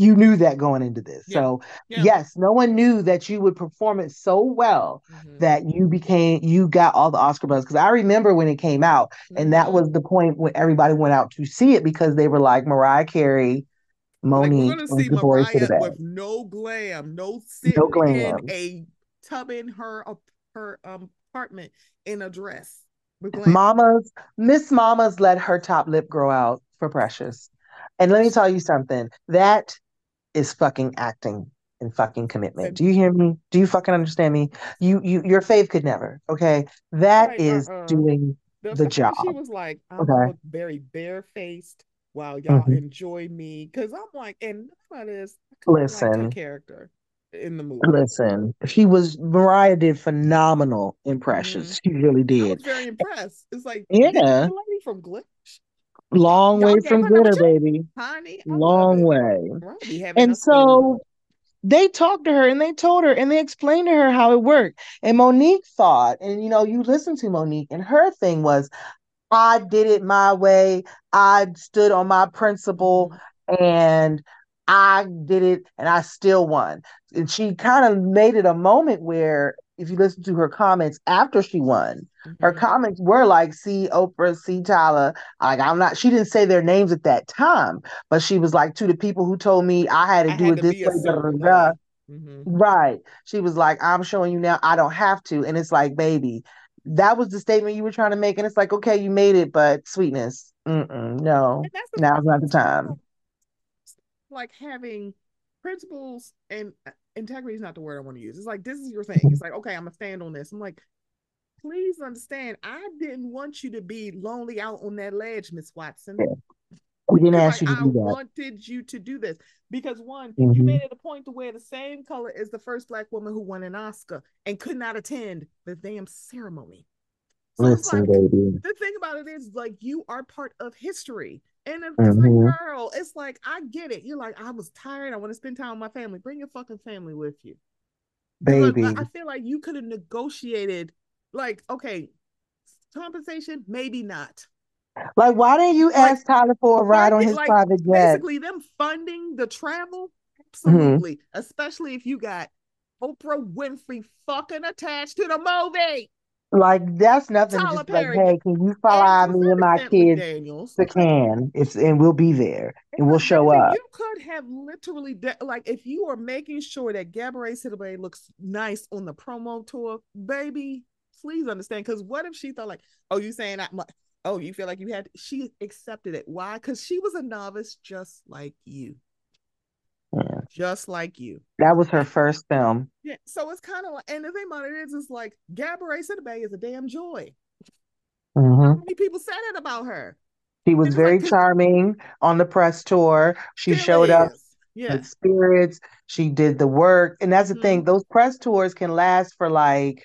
you knew that going into this. Yeah. So yeah. yes, no one knew that you would perform it so well mm-hmm. that you became you got all the Oscar buzz. Because I remember when it came out, mm-hmm. and that mm-hmm. was the point when everybody went out to see it because they were like Mariah Carey. Mo'Nique, like gonna with no glam, no sitting no glam. in a tub in her her um, apartment in a dress. Mamas, Miss Mamas let her top lip grow out for Precious. And let me tell you something. That is fucking acting and fucking commitment. Do you hear me? Do you fucking understand me? You you your faith could never. Okay. that right, is uh-uh. doing the, the job. She was like, I'm okay. very barefaced while y'all mm-hmm. enjoy me. Cause I'm like, and none of this listen like character in the movie. Listen, she was Mariah did phenomenal impressions. Mm-hmm. She really did. Very impressed. It's like yeah, lady from Glitch. Long Y'all way from glitter, baby. Honey, long way. And so they talked to her and they told her and they explained to her how it worked. And Mo'Nique thought, and you know, you listen to Mo'Nique, and her thing was, I did it my way. I stood on my principle and I did it and I still won. And she kind of made it a moment where, if you listen to her comments after she won, mm-hmm. her comments were like, see Oprah, see Tyler. Like, I'm not, she didn't say their names at that time, but she was like, to the people who told me I had to I do had it to this way. Da, da, da, mm-hmm. Right. She was like, I'm showing you now I don't have to. And it's like, baby, that was the statement you were trying to make. And it's like, okay, you made it, but sweetness, no, now's not the time like having principles and uh, integrity is not the word I want to use. It's like this is your thing. It's like okay, I'm gonna stand on this. I'm like, please understand, I didn't want you to be lonely out on that ledge, Miss Watson. Yeah. We didn't ask like, you to I do that. I wanted you to do this because one, mm-hmm. you made it a point to wear the same color as the first black woman who won an Oscar and could not attend the damn ceremony. So Listen, like, baby. The thing about it is, like, you are part of history. And it's mm-hmm. like, girl, it's like, I get it. You're like, I was tired. I want to spend time with my family. Bring your fucking family with you. Baby. Look, I feel like you could have negotiated, like, okay, compensation, maybe not. Like, why didn't you like, ask Tyler for a ride on his like, private jet? Basically, them funding the travel, absolutely. Mm-hmm. Especially if you got Oprah Winfrey fucking attached to the movie. Like that's nothing. Tyler just Perry. like, hey, can you follow me and my kids Daniels. to can? It's and we'll be there and we'll show up. You could have literally de- like if you are making sure that Gabrielle Sidibe looks nice on the promo tour, baby. Please understand, because what if she thought like, oh, you saying that? Oh, you feel like you had? She accepted it. Why? Because she was a novice, just like you. Yeah. Just like you. That was her first film. Yeah. So it's kind of like, and the thing about it is, it's like Gabourey Sidibe is a damn joy. Mm-hmm. How many people said it about her? She was very like, charming on the press tour. She showed up yeah. with spirits. She did the work. And that's the mm-hmm. thing, those press tours can last for like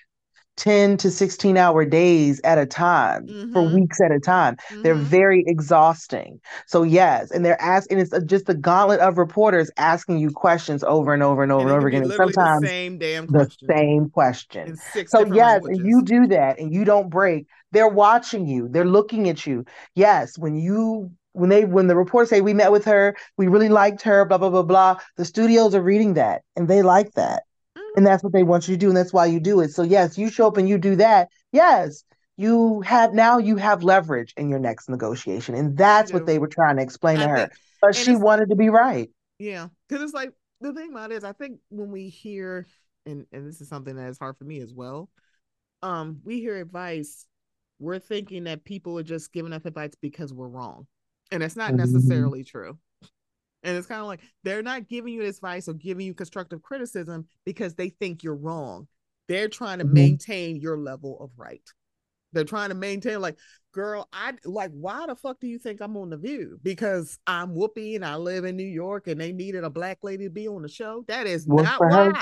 10 to 16 hour days at a time mm-hmm. for weeks at a time. Mm-hmm. They're very exhausting. So, yes, and they're asking, it's just a gauntlet of reporters asking you questions over and over and over and, and over again. And sometimes the same damn the question. same question. So, yes, and you do that and you don't break. They're watching you, they're looking at you. Yes, when you when they when the reporters say we met with her, we really liked her, blah blah blah blah. The studios are reading that and they like that and that's what they want you to do and that's why you do it so yes you show up and you do that yes you have now you have leverage in your next negotiation. And that's what they were trying to explain to her. Think, but she wanted to be right. Yeah. Cause it's like the thing about it is I think when we hear and, and this is something that is hard for me as well, um, we hear advice, we're thinking that people are just giving us advice because we're wrong. And it's not mm-hmm. necessarily true. And it's kind of like they're not giving you advice or giving you constructive criticism because they think you're wrong. They're trying to mm-hmm. maintain your level of right. They're trying to maintain, like, girl, I like, why the fuck do you think I'm on The View? Because I'm Whoopi and I live in New York and they needed a black lady to be on the show. That is not why. Her?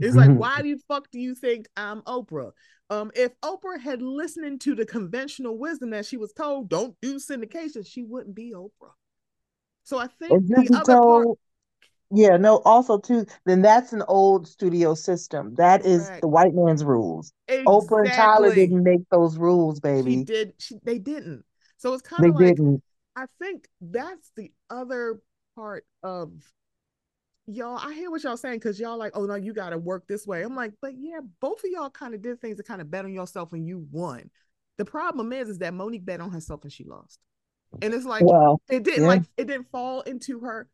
It's like, why the fuck do you think I'm Oprah? Um, if Oprah had listened to the conventional wisdom that she was told, don't do syndication, she wouldn't be Oprah. So I think the other told, part, yeah, no, also too, then that's an old studio system. That is the white man's rules. Exactly. Oprah and Tyler didn't make those rules, baby. She did she, they didn't. So it's kind of like didn't. I think that's the other part of y'all. I hear what y'all saying because y'all like, oh no, you gotta work this way. I'm like, but yeah, both of y'all kind of did things to kind of bet on yourself and you won. The problem is, is that Mo'Nique bet on herself and she lost. And it's like well, it didn't yeah. like it didn't fall into her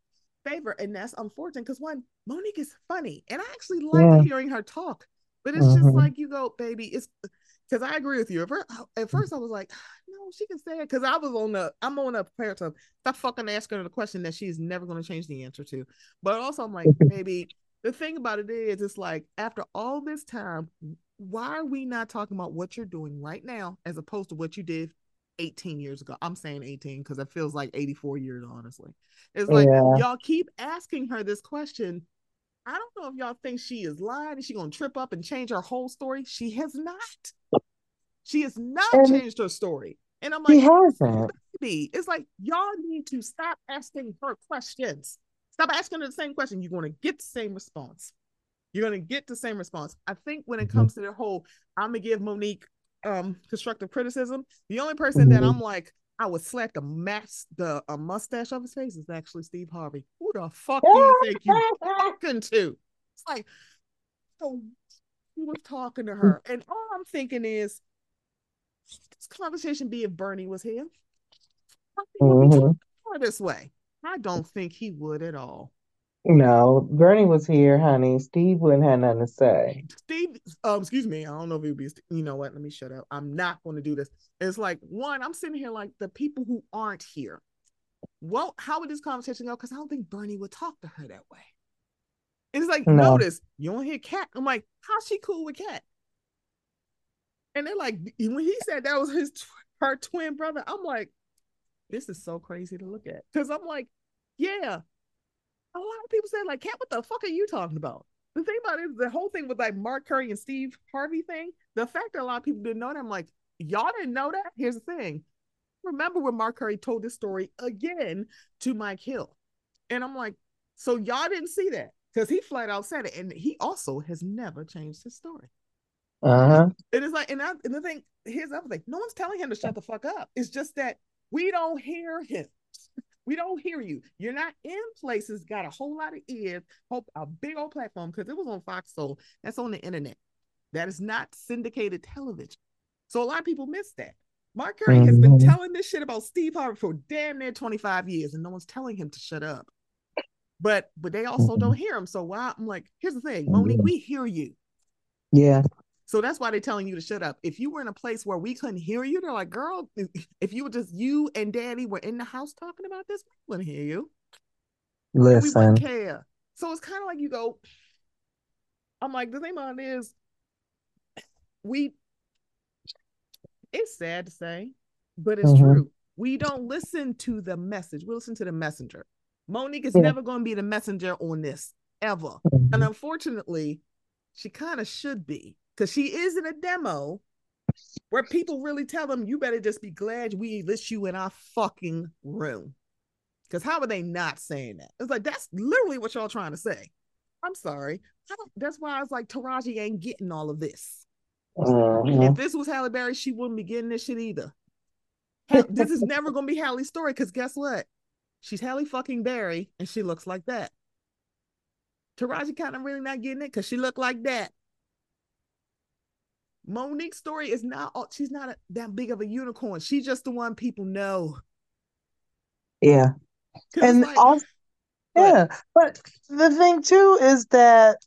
favor. And that's unfortunate because one, Mo'Nique is funny. And I actually like yeah. hearing her talk. But it's mm-hmm. just like you go, baby, it's because I agree with you. At first, at first I was like, no, she can say it. Because I was on the, I'm on a prayer to stop fucking asking her the question that she's never going to change the answer to. But also, I'm like, maybe the thing about it is, it's like after all this time, why are we not talking about what you're doing right now as opposed to what you did 18 years ago. I'm saying 18 because it feels like 84 years, honestly. It's like yeah. y'all keep asking her this question. I don't know if y'all think she is lying. Is she gonna trip up and change her whole story? She has not. She has not and changed her story. And I'm like, she hasn't. Baby. It's like y'all need to stop asking her questions. Stop asking her the same question. You're gonna get the same response. You're gonna get the same response. I think when it mm-hmm. comes to the whole, I'm gonna give Mo'Nique um constructive criticism. The only person mm-hmm. that I'm like, I would slap the mask, the a mustache off his face is actually Steve Harvey. Who the fuck do you think you talking to? It's like, so he was talking to her, and all I'm thinking is, this conversation be if Bernie was here. Mm-hmm. This way, I don't think he would at all. No, Bernie was here, honey. Steve wouldn't have nothing to say. Steve, um, excuse me. I don't know if he'd be. You know what? Let me shut up. I'm not going to do this. It's like one. I'm sitting here like the people who aren't here. Well, how would this conversation go? Because I don't think Bernie would talk to her that way. It's like no. notice you don't hear Katt. I'm like, how's she cool with Katt? And they're like, when he said that was his her twin brother, I'm like, this is so crazy to look at. Because I'm like, yeah, a lot of people said like, "Katt, what the fuck are you talking about?" The thing about it is the whole thing with like Mark Curry and Steve Harvey thing. The fact that a lot of people didn't know that, I'm like, y'all didn't know that. Here's the thing. Remember when Mark Curry told this story again to Mike Hill, and I'm like, so y'all didn't see that because he flat out said it, and he also has never changed his story. Uh huh. And it's like, and, I, and the thing, here's the other thing: no one's telling him to shut the fuck up. It's just that we don't hear him. We don't hear you. You're not in places, got a whole lot of ears, hope a big old platform because it was on Fox Soul. That's on the internet. That is not syndicated television. So a lot of people miss that. Mark Curry mm-hmm. has been mm-hmm. telling this shit about Steve Harvey for damn near 25 years, and no one's telling him to shut up. But but they also mm-hmm. don't hear him. So why I'm like, here's the thing, Mo'Nique, we hear you. Yeah. So that's why they're telling you to shut up. If you were in a place where we couldn't hear you, they're like, girl, if you were just you and daddy were in the house talking about this, we wouldn't hear you. Listen. We wouldn't care. So it's kind of like you go, I'm like, the thing about it is, we, it's sad to say, but it's mm-hmm. true. We don't listen to the message. We listen to the messenger. Mo'Nique is yeah. never going to be the messenger on this ever. Mm-hmm. And unfortunately, she kind of should be because she is in a demo where people really tell them you better just be glad we list you in our fucking room. Because how are they not saying that? It's like that's literally what y'all trying to say. I'm sorry. that's why I was like, Taraji ain't getting all of this. Uh-huh. If this was Halle Berry, she wouldn't be getting this shit either. this is never gonna be Halle's story because guess what? She's Halle fucking Berry and she looks like that. Taraji kind of really not getting it because she looked like that. Mo'Nique's story is not. She's not a, that big of a unicorn. She's just the one people know. Yeah, and like, also, yeah, but the thing too is that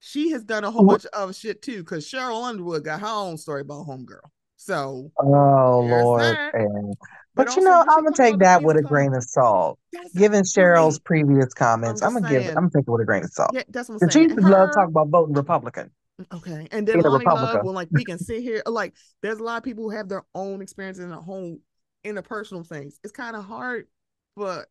she has done a whole bunch of shit too. Because Sheryl Underwood got her own story about Homegirl. So, oh Lord, but, but you know, I'm gonna take that with a grain of salt. Given Sheryl's previous comments, I'm, I'm gonna saying. give, I'm gonna take it with a grain of salt. Yeah, that's what I'm saying. She used to love talk about voting Republican. Okay, and then Loni Love, when like we can sit here, like there's a lot of people who have their own experiences in a whole interpersonal things. It's kind of hard, but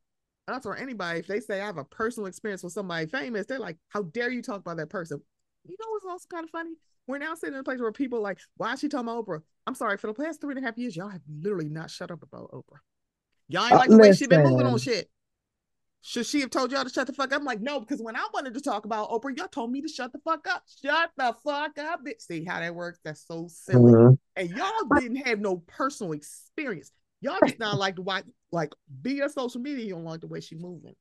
us or anybody, if they say I have a personal experience with somebody famous, they're like, "How dare you talk about that person?" You know what's also kind of funny? We're now sitting in a place where people like, why is she talking about Oprah? I'm sorry, for the past three and a half years, y'all have literally not shut up about Oprah. Y'all ain't uh, like the way she been moving on shit. Should she have told y'all to shut the fuck up? I'm like, no, because when I wanted to talk about Oprah, y'all told me to shut the fuck up. Shut the fuck up, bitch. See how that works? That's so silly. Mm-hmm. And y'all didn't have no personal experience. Y'all just not like to watch, like, be a social media. You don't like the way she moving.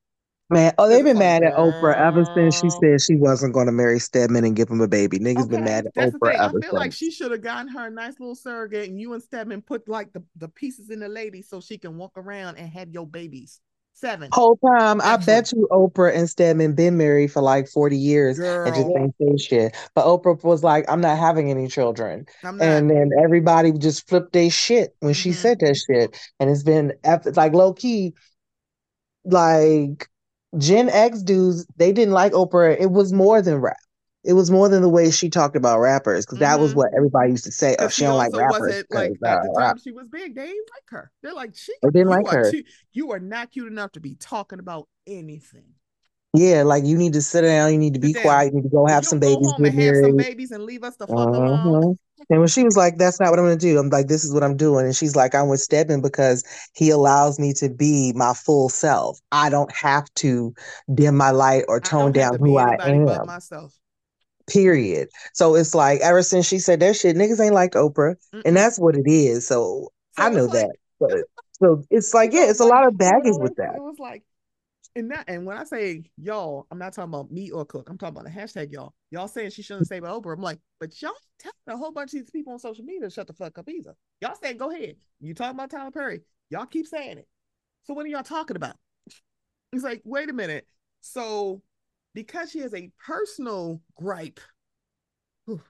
Man, oh, they've been mad at Oprah ever since she said she wasn't going to marry Stedman and give him a baby. Niggas okay, been mad at Oprah ever since. I feel since. like she should have gotten her a nice little surrogate, and you and Stedman put like the, the pieces in the lady so she can walk around and have your babies. Seven. Whole time, I bet you Oprah and Stedman been married for like 40 years Girl. and just ain't say shit. But Oprah was like, I'm not having any children. And then everybody just flipped their shit when mm-hmm. she said that shit. And it's been like low key, like Gen X dudes, they didn't like Oprah. It was more than rap. It was more than the way she talked about rappers, because mm-hmm. that was mm-hmm. what everybody used to say. Oh, she, don't like rappers. Like at the time she was big, they didn't like her. They're like, she they didn't like her. You are not cute enough to be talking about anything. Yeah, like you need to sit down, you need to be quiet, you need to go have some babies, get married. Have some babies and leave us the fuck uh-huh. alone. And when she was like, "That's not what I'm going to do," I'm like, "This is what I'm doing," and she's like, "I'm with Stedman because he allows me to be my full self. I don't have to dim my light or tone down who I am." myself. Period. So it's like ever since she said that shit, niggas ain't like Oprah, Mm-mm. and that's what it is. So, so I know like, that. But, so it's like, yeah, it's a lot of baggage with that. It was like and that and when I say y'all, I'm not talking about me or Cook. I'm talking about the hashtag y'all. Y'all saying she shouldn't say about Oprah. I'm like, but y'all telling a whole bunch of these people on social media to shut the fuck up either. Y'all saying go ahead. You talking about Tyler Perry. Y'all keep saying it. So what are y'all talking about? It's like, wait a minute. So because she has a personal gripe, whew,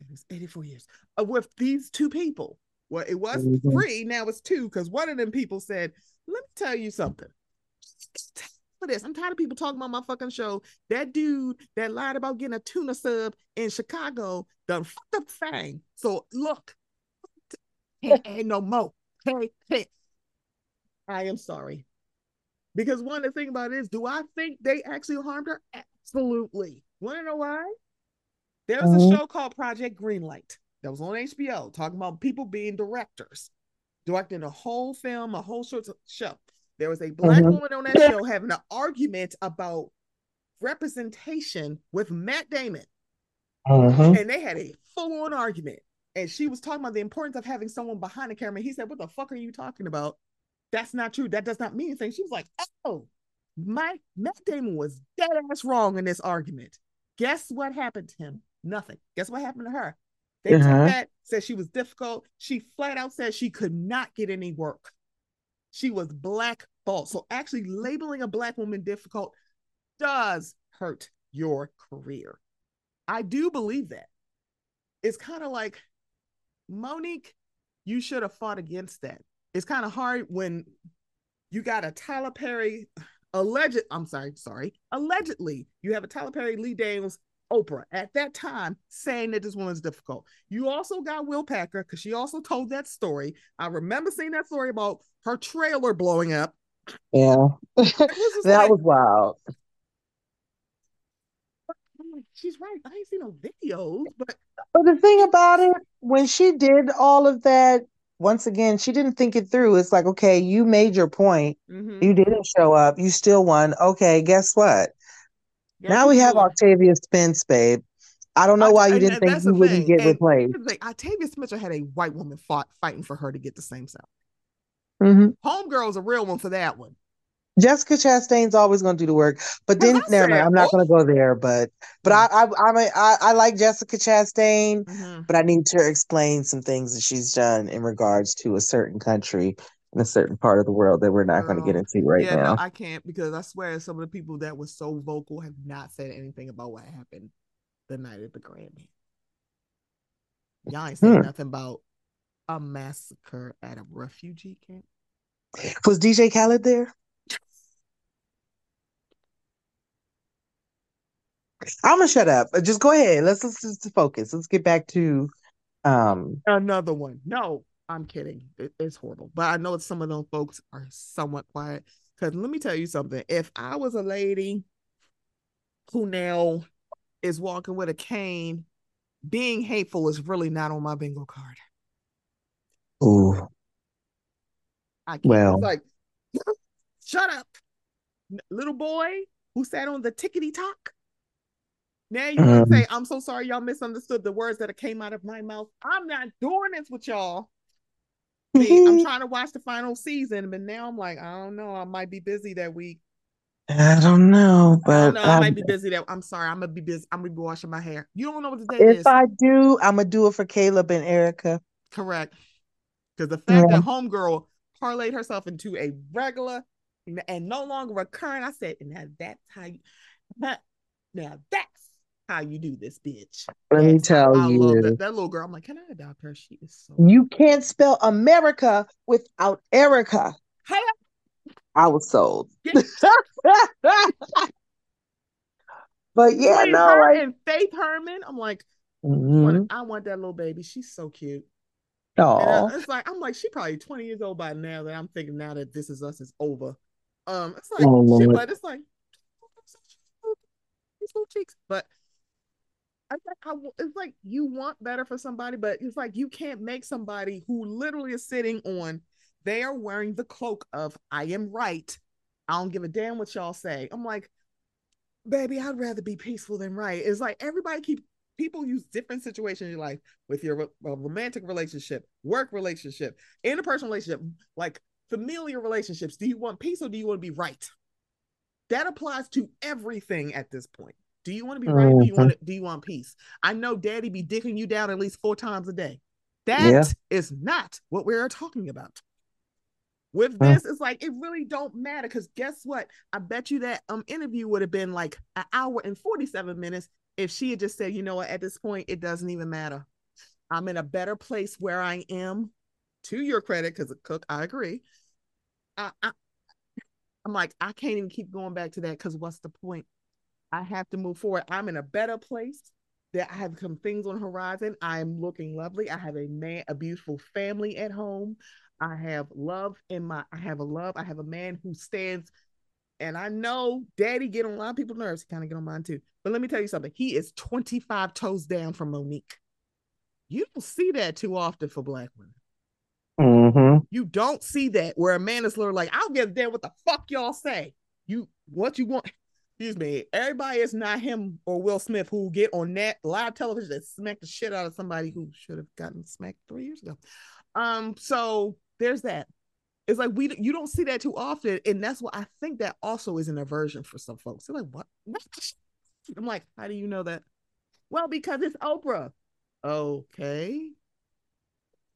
it was 84 years uh, with these two people. Well, it was mm-hmm. now it's two, because one of them people said, Let me tell you something this. I'm tired of people talking about my fucking show. That dude that lied about getting a tuna sub in Chicago done fucked up thing. So look, ain't no more. Hey. I am sorry. Because one of the things about it is, do I think they actually harmed her? Absolutely. Want to know why? There was mm-hmm. a show called Project Greenlight that was on HBO talking about people being directors, directing a whole film, a whole short show. There was a black mm-hmm. woman on that show having an argument about representation with Matt Damon. Mm-hmm. And they had a full on argument. And she was talking about the importance of having someone behind the camera. He said, What the fuck are you talking about? That's not true. That does not mean anything. She was like, Oh, my Matt Damon was dead ass wrong in this argument. Guess what happened to him? Nothing. Guess what happened to her? They uh-huh. took that, said she was difficult. She flat out said she could not get any work. She was blackballed. So actually labeling a black woman difficult does hurt your career. I do believe that. It's kind of like Mo'Nique, you should have fought against that. It's kind of hard when you got a Tyler Perry alleged, I'm sorry, sorry, allegedly, you have a Tyler Perry Lee Daniels Oprah at that time saying that this woman's difficult. You also got Will Packer because she also told that story. I remember seeing that story about her trailer blowing up. Yeah, That was that like, was wild. She's right. I ain't seen no videos, but but the thing about it, when she did all of that, once again, she didn't think it through. It's like, okay, you made your point. Mm-hmm. You didn't show up. You still won. Okay, guess what? Now we have Octavia Spence, babe. I don't know why you didn't think you wouldn't get and replaced. Like, Octavia Spencer had a white woman fought fighting for her to get the same salary. Mm-hmm. Homegirl's a real one for that one. Jessica Chastain's always going to do the work, but then never mind. I'm not going to go there. But but mm. I I I'm a, I, I like Jessica Chastain, mm-hmm. but I need to explain some things that she's done in regards to a certain country in a certain part of the world that we're not going to get into right yeah, now. No, I can't because I swear some of the people that were so vocal have not said anything about what happened the night of the Grammy. Y'all ain't saying hmm. nothing about a massacre at a refugee camp. Was DJ Khaled there? I'm gonna shut up. Just go ahead. Let's let's just focus. Let's get back to um another one. No, I'm kidding. It, it's horrible, but I know some of those folks are somewhat quiet. Because let me tell you something. If I was a lady who now is walking with a cane, being hateful is really not on my bingo card. Oh, I can't. Well, it's like shut up, little boy who sat on the tickety talk. Now you want to um. say, I'm so sorry y'all misunderstood the words that came out of my mouth. I'm not doing this with y'all. See, I'm mm-hmm. trying to watch the final season, but now I'm like, I don't know. I might be busy that week. I don't know, but I, know, I might be busy. That I'm sorry. I'm gonna be busy. I'm gonna be washing my hair. You don't know what the day if is. If I do, I'm gonna do it for Caleb and Erica. Correct. Because the fact yeah. that homegirl parlayed herself into a regular and no longer recurring, I said, now that's how you. Now that's how you do this, bitch. Let me tell I, you. that, that, little girl. I'm like, can I adopt her? She is so. You can't spell America without Erica. Hey. I was sold. but yeah, Between no, like... and Faithe Herman. I'm like, mm-hmm. I want that little baby. She's so cute. Oh, it's like I'm like she probably 20 years old by now. That I'm thinking now that this is us is over. Um, it's like oh, shit, but it's like these little cheeks, but I, it's like you want better for somebody, but it's like you can't make somebody who literally is sitting on, they are wearing the cloak of I am right. I don't give a damn what y'all say. I'm like, baby, I'd rather be peaceful than right. It's like everybody keep people use different situations in your life with your romantic relationship, work relationship, interpersonal relationship, like familiar relationships. Do you want peace or do you want to be right? That applies to everything at this point. Do you want to be right? Mm-hmm. Do you want to, do you want peace? I know daddy be dicking you down at least four times a day. That yeah. is not what we're talking about. With this, it's like it really don't matter because guess what? I bet you that um interview would have been like an hour and 47 minutes if she had just said, you know what, at this point, it doesn't even matter. I'm in a better place where I am. To your credit, because Cook, I agree. I, I I'm like, I can't even keep going back to that because what's the point? I have to move forward. I'm in a better place. That I have some things on horizon. I am looking lovely. I have a man, a beautiful family at home. I have love in my. I have a love. I have a man who stands. And I know Daddy get on a lot of people's nerves. He kind of get on mine too. But let me tell you something. He is 25 toes down from Mo'Nique. You don't see that too often for black women. Mm-hmm. You don't see that where a man is literally like, I'll get a damn what the fuck y'all say. You what you want excuse me, everybody is not him or Will Smith who get on that live television and smack the shit out of somebody who should have gotten smacked three years ago. Um, so there's that. It's like we you don't see that too often, and that's what I think that also is an aversion for some folks. They're like, what? I'm like, how do you know that? Well, because it's Oprah. Okay.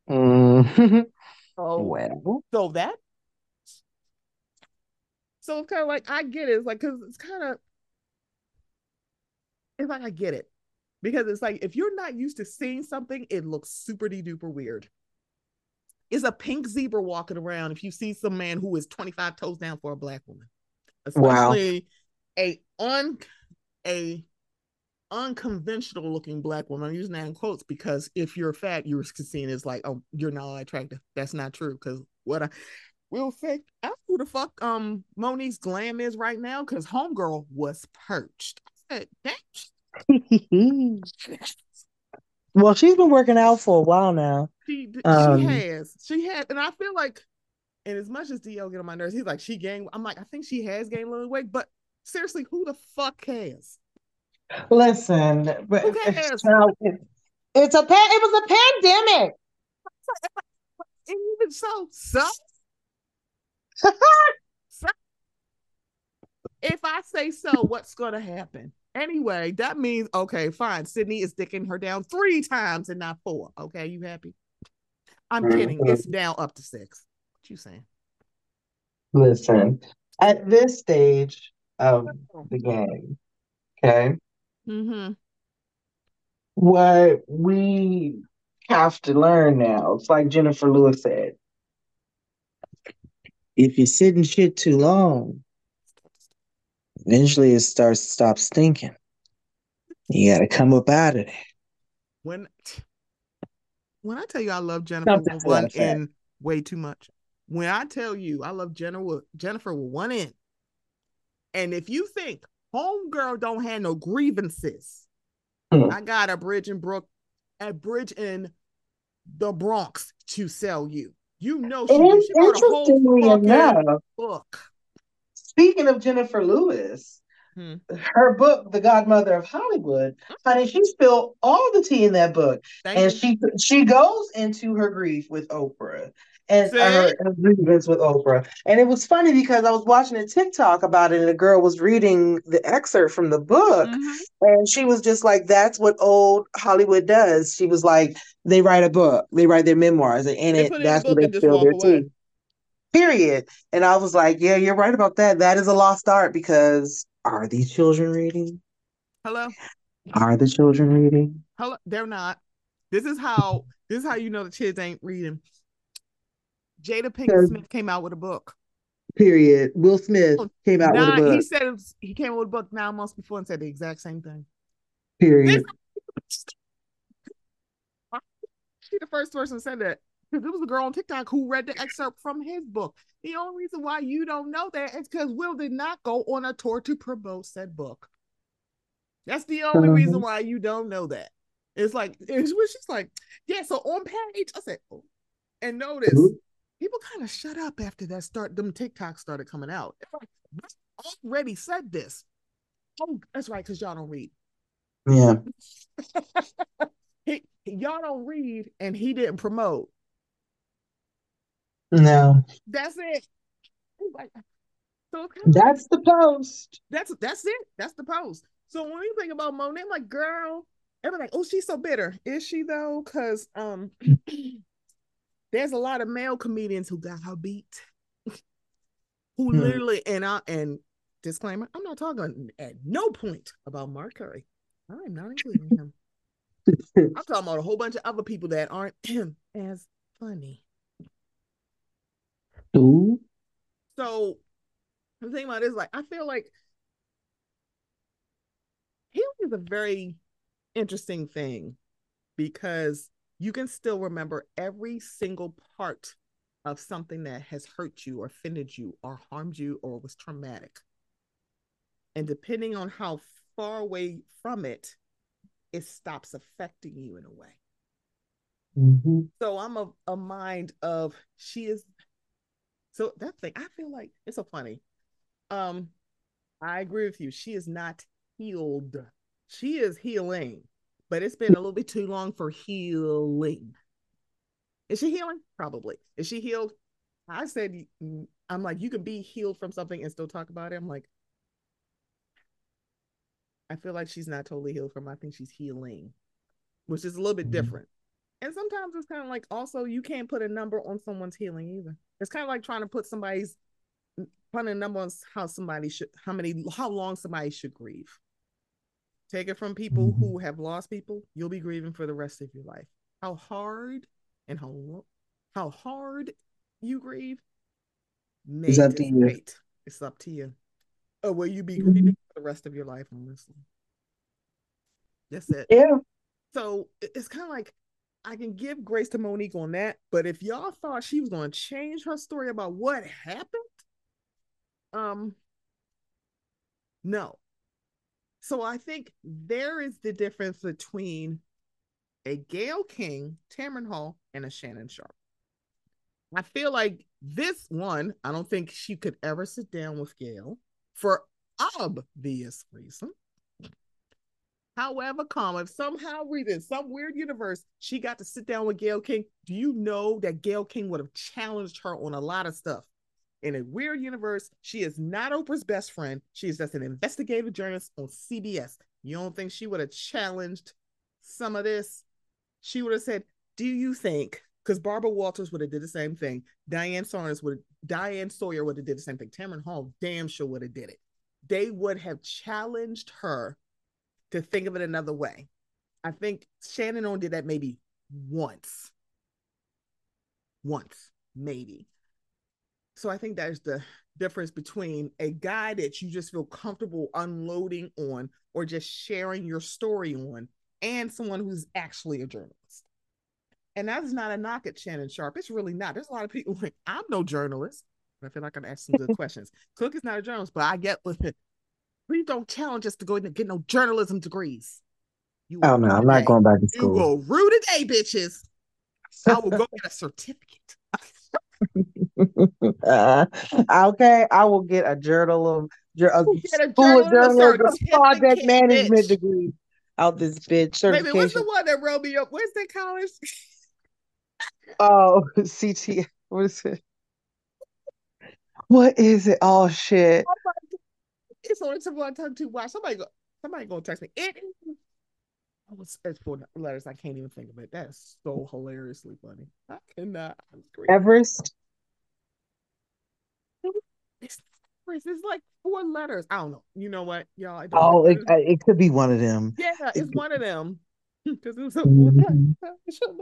Mm. oh well. So that so it's kind of like I get it. It's like because it's kind of it's like I get it because it's like if you're not used to seeing something, it looks super duper weird. Is a pink zebra walking around if you see some man who is 25 toes down for a black woman, especially wow. a un a unconventional looking black woman. I'm using that in quotes because if you're fat, you're seen as like, oh, you're not attractive. That's not true because what I We'll say ask who the fuck um Mo'Nique's glam is right now because homegirl was perched. I said, well, she's been working out for a while now. She um, she has. She had, and I feel like, and as much as DL get on my nerves, he's like, she gained. I'm like, I think she has gained a little weight, but seriously, who the fuck cares? Listen, but who cares? It's, it's a pan. It was a pandemic. And even so, so If I say so, what's gonna happen? Anyway, that means okay, fine. Sidney is dicking her down three times and not four. Okay, you happy? I'm mm-hmm. kidding. It's down up to six. What you saying? Listen, at this stage of the game, okay. Mm-hmm. What we have to learn now, it's like Jennifer Lewis said. If you sit in shit too long, eventually it starts to stop stinking. You got to come up out of it. When when I tell you I love Jenifer with one in way too much. When I tell you I love Jenifer Jenifer with one in, and if you think homegirl don't have no grievances, hmm. I got a bridge in Brook, a bridge in the Bronx to sell you. You know she, she wrote a whole enough, book. Speaking of Jenifer Lewis, hmm. her book, The Godmother of Hollywood, honey, she spilled all the tea in that book. Thank and you. she she goes into her grief with Oprah and her, grievance with Oprah. And it was funny because I was watching a TikTok about it, and a girl was reading the excerpt from the book, mm-hmm. and she was just like, "That's what old Hollywood does." She was like, "They write a book, they write their memoirs, and in it, that's what they fill their tea." Period. And I was like, "Yeah, you're right about that. That is a lost art because are these children reading? Hello, are the children reading? Hello, they're not. This is how. This is how you know the kids ain't reading Jada Pinkett Smith came out with a book. Period. Will Smith oh, came out with a book. He said was, he came out with a book nine months before and said the exact same thing. Period. she the first person said that because it was a girl on TikTok who read the excerpt from his book. The only reason why you don't know that is because Will did not go on a tour to promote said book. That's the only reason uh-huh. why you don't know that. It's like it's she's like, yeah. So on page, I said, oh. and notice people kind of shut up after that start them TikToks started coming out. Like, already said this. Oh, that's right, because y'all don't read. Yeah. he, y'all don't read and he didn't promote. No. That's it. So that's the post. That's that's it. That's the post. So when you think about Mo'Nique, I'm like, girl, everybody like, oh, she's so bitter. Is she though? Because um there's a lot of male comedians who got her beat, who hmm. literally and I and disclaimer, I'm not talking at no point about Mark Curry. I'm not including him. I'm talking about a whole bunch of other people that aren't as funny. Ooh. So the thing about it is like I feel like healing is a very interesting thing because you can still remember every single part of something that has hurt you or offended you or harmed you or was traumatic. And depending on how far away from it, it stops affecting you in a way. Mm-hmm. So I'm a, a mind of she is so that thing I feel like it's so funny. Um I agree with you. She is not healed. She is healing but it's been a little bit too long for healing. Is she healing? Probably. Is she healed? I said, I'm like, you can be healed from something and still talk about it. I'm like, I feel like she's not totally healed from. I think she's healing, which is a little bit mm-hmm. different. And sometimes it's kind of like also you can't put a number on someone's healing either. It's kind of like trying to put somebody's putting a number on how somebody should, how many, how long somebody should grieve. Take it from people mm-hmm. who have lost people. You'll be grieving for the rest of your life. How hard and how how hard you grieve is up to you. It's up to you. Or will you be mm-hmm. grieving for the rest of your life? Honestly, that's it. Yeah. So it's kind of like I can give grace to Mo'Nique on that, but if y'all thought she was going to change her story about what happened, um, no, so I think there is the difference between a Gayle King, Tamron Hall, and a Shannon Sharpe. I feel like this one, I don't think she could ever sit down with Gayle for obvious reason. However, comma, if somehow reason, some weird universe, she got to sit down with Gayle King, do you know that Gayle King would have challenged her on a lot of stuff? In a weird universe, she is not Oprah's best friend. She is just an investigative journalist on CBS. You don't think she would have challenged some of this? She would have said, "Do you think?" Because Barbara Walters would have did the same thing. Diane Saunders would, Diane Sawyer would have did the same thing. Tamron Hall damn sure would have did it. They would have challenged her to think of it another way. I think Shannon O did that maybe once. Once, maybe. So I think that's the difference between a guy that you just feel comfortable unloading on or just sharing your story on and someone who's actually a journalist. And that's not a knock at Shannon Sharpe. It's really not. There's a lot of people like, I'm no journalist. I feel like I'm asking good questions. Cook is not a journalist, but I get with it. Please don't challenge us to go in and get no journalism degrees. You oh no, I'm not going back to school. You will rue today, bitches. I will go get a certificate. Uh, okay, I will get a journal of a school of journalism project management bitch. degree out this bitch. Maybe what's the one that wrote me up? Where's that college? oh, CT. What is it? What is it? Oh shit! It's only someone I talk to. Why somebody go? Somebody gonna text me. It it's, it's four letters. I can't even think of it. That's so hilariously funny. I cannot. Everest. It's, it's like four letters. I don't know. You know what, y'all? oh, it, it, could be one of them. Yeah, it's one of them. Because it's a mm-hmm.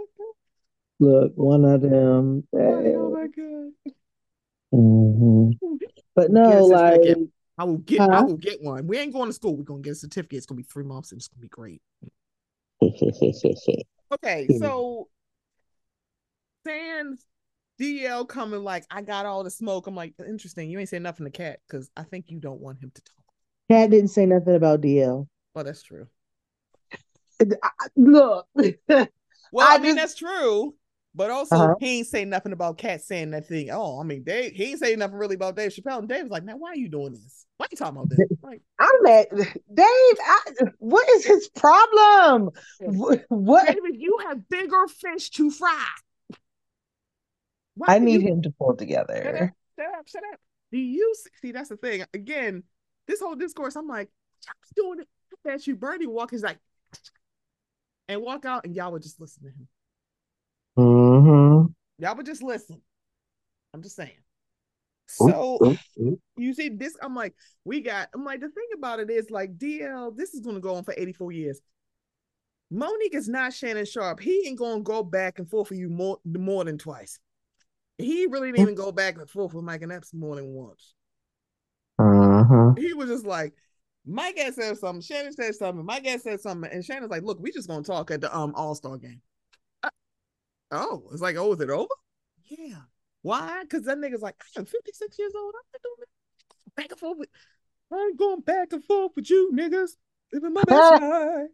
Look, one of them. Oh my god. Mm-hmm. But no, like I will get huh? I will get one. We ain't going to school. We're gonna get a certificate. It's gonna be three months and it's gonna be great. okay, so Sans DL coming like I got all the smoke. I'm like, interesting. You ain't say nothing to Katt because I think you don't want him to talk. Katt didn't say nothing about DL. Well, that's true. Look. well, I, I mean just... that's true. But also, uh-huh. he ain't say nothing about Katt saying that thing. Oh, I mean, Dave, he ain't saying nothing really about Dave Chappelle. And Dave was like, now why are you doing this? Why are you talking about this? Like, I'm at Dave. I, what is his problem? What? David, you have bigger fish to fry. Why I need you... him to pull together. Shut up, shut up, shut up. Do you see? That's the thing. Again, this whole discourse, I'm like, I'm doing it. I bet you Bernie walk is like, and walk out, and y'all would just listen to him. Mm-hmm. Y'all would just listen. I'm just saying. So ooh, ooh, ooh. you see this, I'm like, we got. I'm like, the thing about it is like DL. This is going to go on for 84 years. Mo'Nique is not Shannon Sharpe. He ain't going to go back and forth for you more more than twice. He really didn't even go back and forth with Mike and Epps more than once. Uh-huh. He was just like, Mike had said something, Shannon said something, Mike had said something, and Shannon's like, look, we just gonna talk at the um All Star game. Oh, it's like, oh, is it over? Yeah. Why? Because that nigga's like, I'm 56 years old. I'm not doing. Back and forth with, I'm going back and forth with you niggas. Living my best life.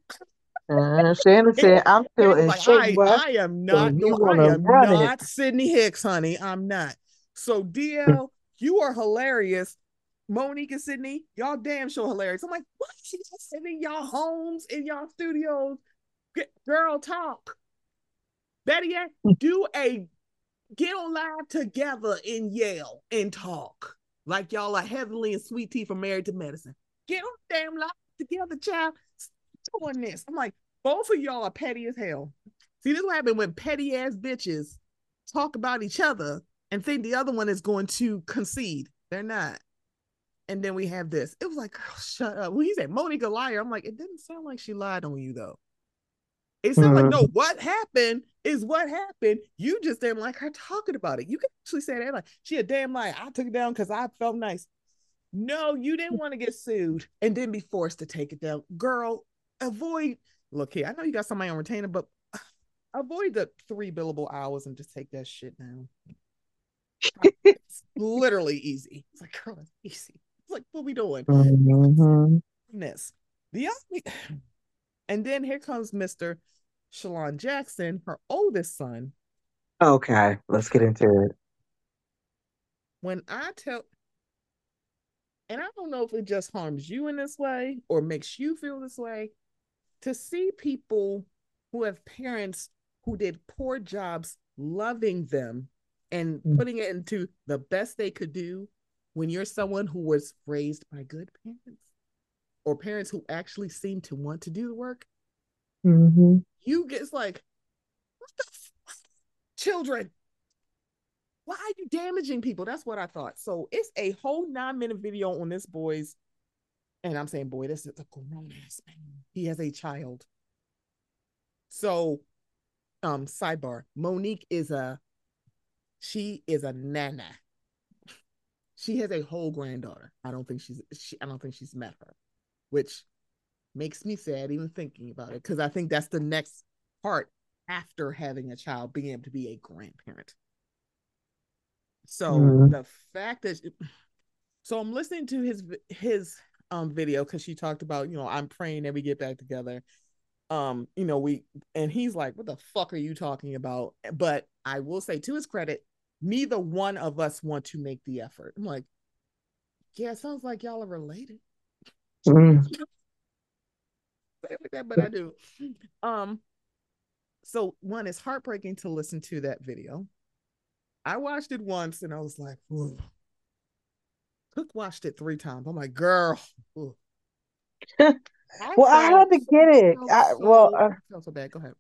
Uh, Shannon said, "I'm still in like, shape." I, I, am not. No, I am not it. Sidney Hicks, honey. I'm not. So DL, you are hilarious. Mo'Nique and Sidney, y'all damn sure hilarious. I'm like, what? She's just sitting in y'all homes, in y'all studios. Get, girl, talk. Better yet, do a get on live together and yell and talk like y'all are Heavenly and Sweet Tea from Married to Medicine. Get on damn live together, child. Doing this. I'm like, both of y'all are petty as hell. See, this will happen when petty ass bitches talk about each other and think the other one is going to concede. They're not. And then we have this. It was like, girl, shut up. When he said Mo'Nique a liar, I'm like, it didn't sound like she lied on you though. It sounded mm-hmm. like, no, what happened is what happened. You just didn't like her talking about it. You can actually say that like she a damn lie. I took it down because I felt nice. No, you didn't want to get sued and then be forced to take it down. Girl, avoid look here. I know you got somebody on retainer, but avoid the three billable hours and just take that shit down. it's literally easy. It's like, girl, it's easy. It's like, what we doing? Mm-hmm. This. The only and then here comes Mr. Shalon Jackson, her oldest son. Okay, let's get into it. When I tell, and I don't know if it just harms you in this way or makes you feel this way, to see people who have parents who did poor jobs loving them and mm. putting it into the best they could do when you're someone who was raised by good parents or parents who actually seem to want to do the work. Mm-hmm. You get like, what the f- children? Why are you damaging people? That's what I thought. So it's a whole nine minute video on this boy's, and I'm saying, boy, this is a grown ass man. He has a child. So, um, sidebar: Mo'Nique is a, she is a nana. She has a whole granddaughter. I don't think she's she. I don't think she's met her, which makes me sad even thinking about it because I think that's the next part after having a child, being able to be a grandparent. So mm-hmm. the fact that so I'm listening to his his um video because she talked about you know I'm praying that we get back together. Um, you know we and he's like, what the fuck are you talking about? But I will say to his credit, neither one of us want to make the effort. I'm like, yeah, sounds like y'all are related. Mm. like that, but I do. Um, so one is heartbreaking to listen to that video. I watched it once and I was like, Ooh. Cook watched it three times. I'm like, girl. well, I had to get it. I, well, uh, so bad. Go ahead.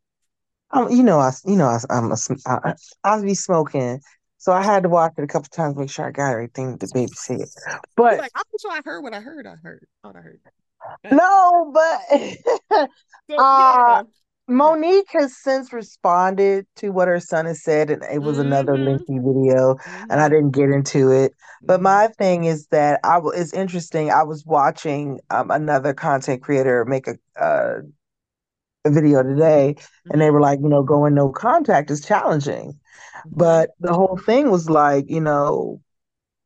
Um, you know, I, you know, I, I'm a, I, I be smoking, so I had to watch it a couple times, make sure I got everything the baby said. But like, I'm sure I heard what I heard. I heard. I heard. No, but so, uh, Mo'Nique has since responded to what her son has said, and it was mm-hmm. another lengthy video, mm-hmm. and I mm-hmm. didn't get into it. But mm-hmm. my thing is that I w- it's interesting. I was watching um, another content creator make a, uh, a video today, and they mm-hmm. were like, you know, going no contact is challenging, but the whole thing was like, you know,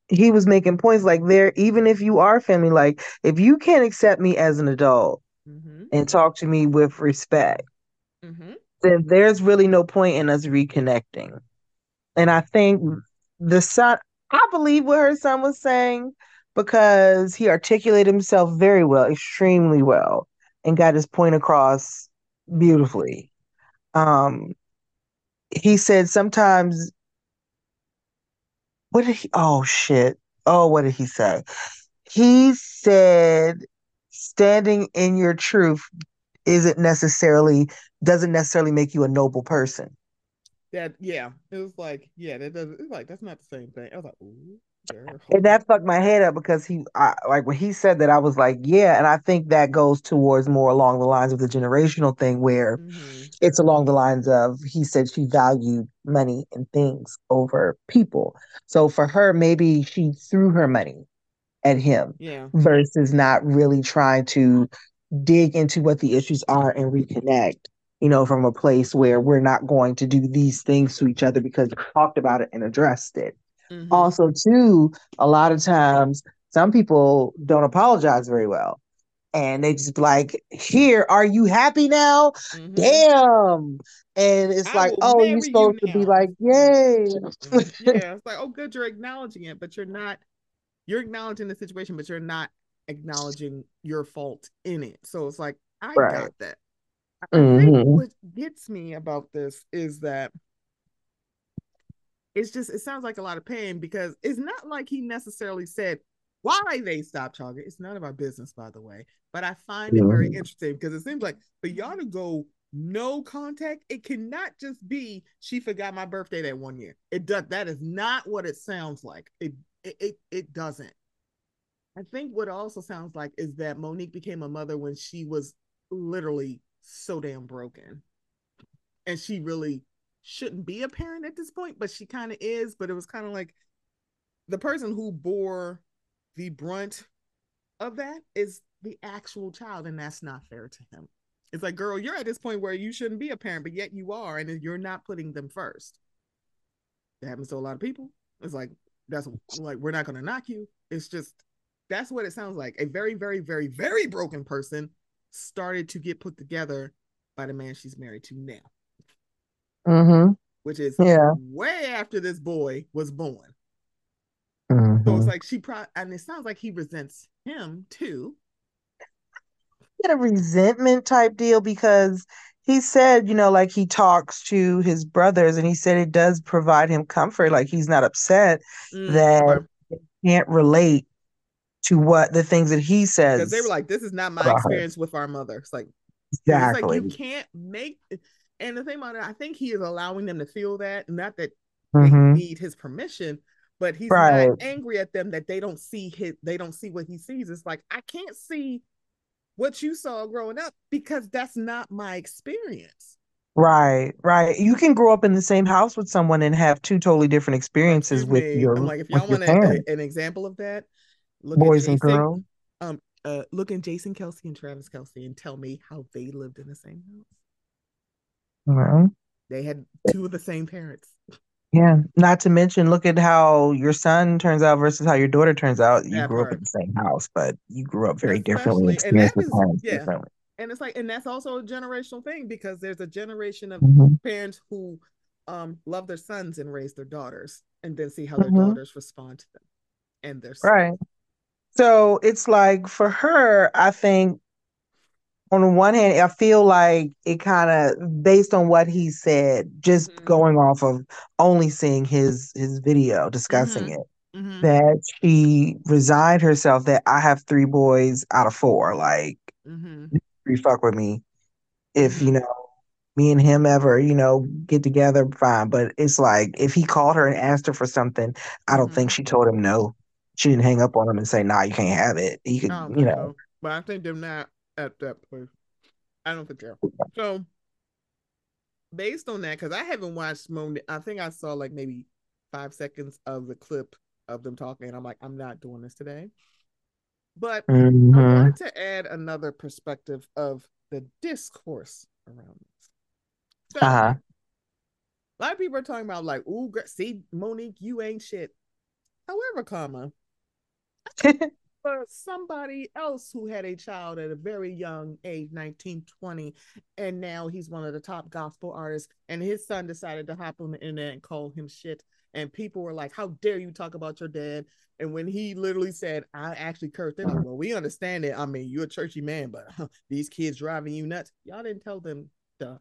he was making points like there, even if you are family, like if you can't accept me as an adult mm-hmm. and talk to me with respect mm-hmm. then there's really no point in us reconnecting. And I think the son, I believe what her son was saying because he articulated himself very well, extremely well, and got his point across beautifully. Um, he said sometimes, what did he? Oh shit! Oh, what did he say? He said, "Standing in your truth isn't necessarily doesn't necessarily make you a noble person. That yeah, it was like yeah, that doesn't. It's like that's not the same thing. I was like, ooh. And that fucked my head up because he, I, like when he said that, I was like, yeah. And I think that goes towards more along the lines of the generational thing where mm-hmm. it's along the lines of he said she valued money and things over people. So for her, maybe she threw her money at him yeah. versus not really trying to dig into what the issues are and reconnect, you know, from a place where we're not going to do these things to each other because we talked about it and addressed it. Mm-hmm. Also, too, a lot of times some people don't apologize very well. And they just like, here, are you happy now? Mm-hmm. Damn. And it's I like, oh, you're supposed you to be like, yay. Yeah. It's like, oh, good, you're acknowledging it, but you're not, you're acknowledging the situation, but you're not acknowledging your fault in it. So it's like, I right. got that. I mm-hmm. think what gets me about this is that it's just it sounds like a lot of pain because it's not like he necessarily said why they stopped talking. It's none of our business, by the way. But I find mm-hmm. it very interesting because it seems like for y'all to go no contact, it cannot just be she forgot my birthday that one year. It does that is not what it sounds like. It it it, it doesn't. I think what also sounds like is that Mo'Nique became a mother when she was literally so damn broken. And she really shouldn't be a parent at this point, but she kind of is. But it was kind of like the person who bore the brunt of that is the actual child, and that's not fair to him. It's like, girl, you're at this point where you shouldn't be a parent, but yet you are, and you're not putting them first. That happens to a lot of people. It's like, that's like, we're not going to knock you. It's just that's what it sounds like. A very, very, very, very broken person started to get put together by the man she's married to now. Mm-hmm. Which is yeah. way after this boy was born. Mm-hmm. So it's mm-hmm. like she probably, and it sounds like he resents him too. Get a resentment type deal because he said, you know, like he talks to his brothers and he said it does provide him comfort. Like he's not upset mm, that he can't relate to what the things that he says. Because they were like, this is not my experience her. with our mother. It's like, exactly. It's like you can't make. And the thing about it, I think he is allowing them to feel that. Not that mm-hmm. they need his permission, but he's right. not angry at them that they don't see his, they don't see what he sees. It's like, I can't see what you saw growing up because that's not my experience. Right, right. You can grow up in the same house with someone and have two totally different experiences with your. I'm like, if y'all want a, an example of that, look boys and girls. Um, uh, look at Jason Kelce and Travis Kelce and tell me how they lived in the same house. They had two of the same parents. Yeah. Not to mention, look at how your son turns out versus how your daughter turns out. You that grew part. up in the same house, but you grew up very Especially, differently. Is, yeah. Differently. And it's like, and that's also a generational thing because there's a generation of mm-hmm. parents who um, love their sons and raise their daughters, and then see how their mm-hmm. daughters respond to them and their sons. right. So it's like for her, I think on the one hand, I feel like it kind of based on what he said, just mm-hmm. going off of only seeing his his video discussing mm-hmm. it, mm-hmm. that she resigned herself that I have three boys out of four. Like, mm-hmm. three fuck with me. If you mm-hmm. know me and him ever, you know, get together, fine. But it's like if he called her and asked her for something, I don't think mm-hmm. she told him no. She didn't hang up on him and say, "Nah, you can't have it." He could, you know. But I think they're not at that place. I don't think they're so. Based on that, because I haven't watched Mo'Nique, I think I saw like maybe five seconds of the clip of them talking. And I'm like, I'm not doing this today. But mm-hmm. I wanted to add another perspective of the discourse around this. So, uh-huh. A lot of people are talking about like, "Ooh, see, Mo'Nique, you ain't shit." However, comma, for somebody else who had a child at a very young age 19 20 and now he's one of the top gospel artists and his son decided to hop on the internet and call him shit and people were like how dare you talk about your dad? And when he literally said i actually cursed they're like well we understand it i mean you're a churchy man but huh, these kids driving you nuts. Y'all didn't tell them the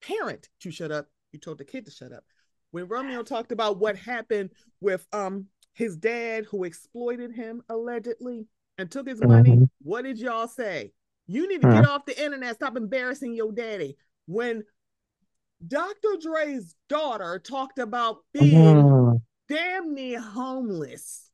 parent to shut up. You told the kid to shut up. When romeo talked about what happened with um his dad who exploited him allegedly and took his money. Mm-hmm. What did y'all say? You need to mm-hmm. get off the internet, stop embarrassing your daddy. When Dr. Dre's daughter talked about being mm-hmm. damn near homeless,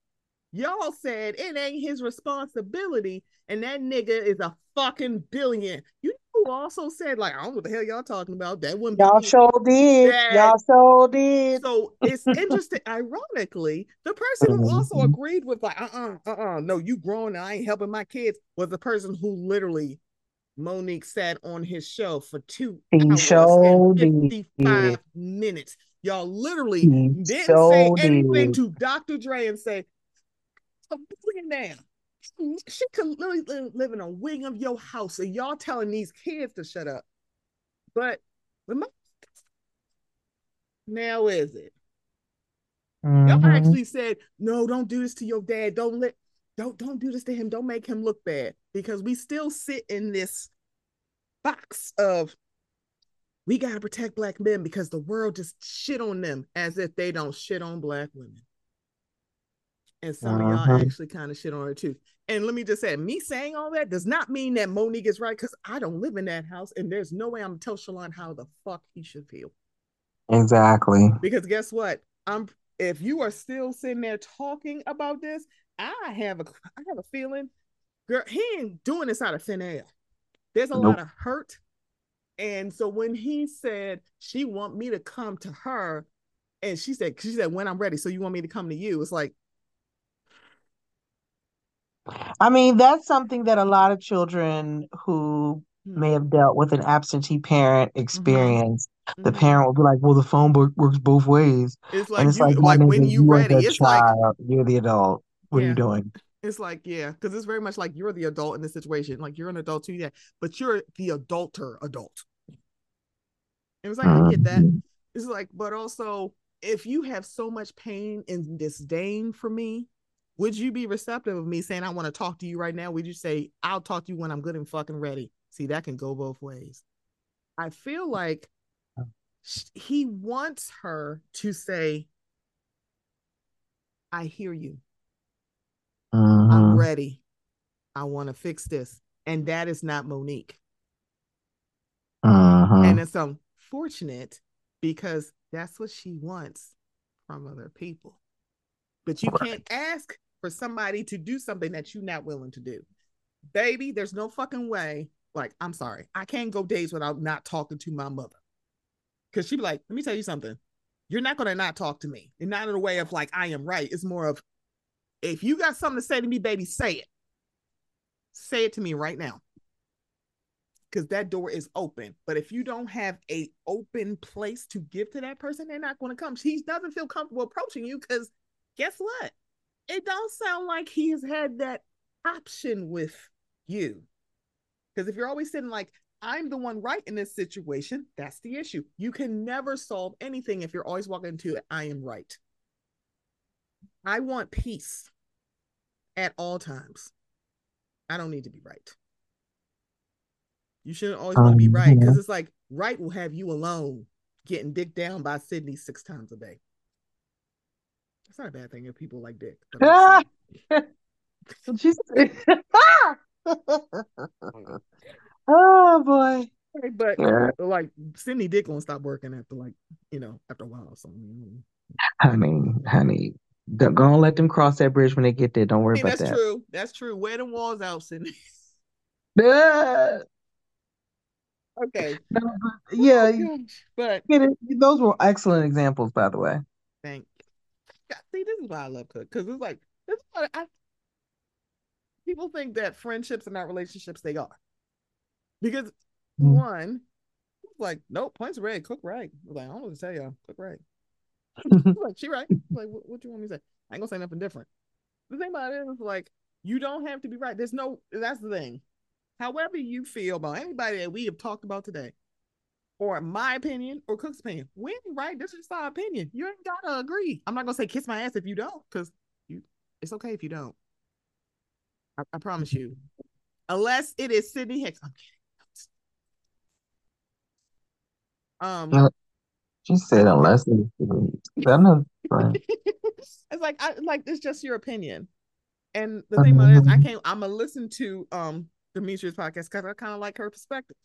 y'all said it ain't his responsibility, and that nigga is a fucking billion. You also said, like, I don't know what the hell y'all talking about. That wouldn't y'all sure did. That. Y'all sure did. So it's interesting. Ironically, the person who also mm-hmm. agreed with like, uh uh-uh, uh, uh-uh, no, you grown and I ain't helping my kids was the person who literally Mo'Nique sat on his show for two he hours and 55 minutes. Y'all literally he didn't say anything did. to Dr. Dre and say, I'm putting down she could literally live in a wing of your house, and y'all telling these kids to shut up. But now is it? Mm-hmm. Y'all actually said, no, don't do this to your dad. Don't let don't don't do this to him. Don't make him look bad. Because we still sit in this box of we gotta protect black men because the world just shit on them as if they don't shit on black women and some uh-huh. of y'all uh-huh. actually kind of shit on her too. And let me just say, me saying all that does not mean that Mo'Nique is right because I don't live in that house, and there's no way I'm gonna tell Shalon how the fuck he should feel. Exactly. Because guess what? I'm if you are still sitting there talking about this, I have a I have a feeling, girl, he ain't doing this out of thin air. There's a nope. lot of hurt. And so when he said she want me to come to her, and she said, she said, when I'm ready, so you want me to come to you, it's like, I mean, that's something that a lot of children who may hmm. have dealt with an absentee parent mm-hmm. experience. Mm-hmm. The parent will be like, "Well, the phone book works both ways." It's like, it's you, like, like when you, ready, it's child, like you're the adult. What yeah. are you doing? It's like, yeah, because it's very much like you're the adult in this situation. Like you're an adult too, yeah, but you're the adulter adult. It was like, mm-hmm. I get that. Mm-hmm. It's like, but also, if you have so much pain and disdain for me, would you be receptive of me saying I want to talk to you right now? Would you say I'll talk to you when I'm good and fucking ready? See, that can go both ways. I feel like he wants her to say, I hear you. Uh-huh. I'm ready. I want to fix this. And that is not Mo'Nique. Uh-huh. And it's unfortunate because that's what she wants from other people. But you right. can't ask for somebody to do something that you're not willing to do. Baby, there's no fucking way. Like, I'm sorry. I can't go days without not talking to my mother. Cause she'd be like, let me tell you something. You're not gonna not talk to me. And not in a way of like I am right. It's more of if you got something to say to me, baby, say it. Say it to me right now. Because that door is open. But if you don't have a open place to give to that person, they're not going to come. She doesn't feel comfortable approaching you because guess what? It don't sound like he has had that option with you. Because if you're always sitting like, I'm the one right in this situation, that's the issue. You can never solve anything if you're always walking into I am right. I want peace at all times. I don't need to be right. You shouldn't always um, want to be right because it's like right will have you alone getting dick down by Sidney six times a day. It's not a bad thing if people like dick. She's oh boy. But yeah. like Sidney Dick won't stop working after like you know after a while. So I honey, honey, don't, go and let them cross that bridge when they get there. Don't worry about that's that. That's true. That's true. Wear the walls out, Sidney. okay. yeah, oh, but those were excellent examples, by the way. Thank. See, this is why I love Cook because it's like this is what I. People think that friendships are not relationships. They are, because mm. one, like, nope, points red, Cook right. Like, I don't know what to tell y'all, Cook right like, she right. Like, what, what you want me to say? I ain't gonna say nothing different. The thing about it is, like, you don't have to be right. There's no. That's the thing. However you feel about anybody that we have talked about today, or my opinion or Cook's opinion, we ain't right. This is just our opinion. You ain't gotta agree. I'm not gonna say kiss my ass if you don't, because you. It's okay if you don't. I, I promise you. Unless it is Sidney Hicks. I'm kidding. Um, she said, unless it's it's like I like it's just your opinion. And the thing about it is I can't I'm gonna listen to um Demetrius podcast because I kind of like her perspective.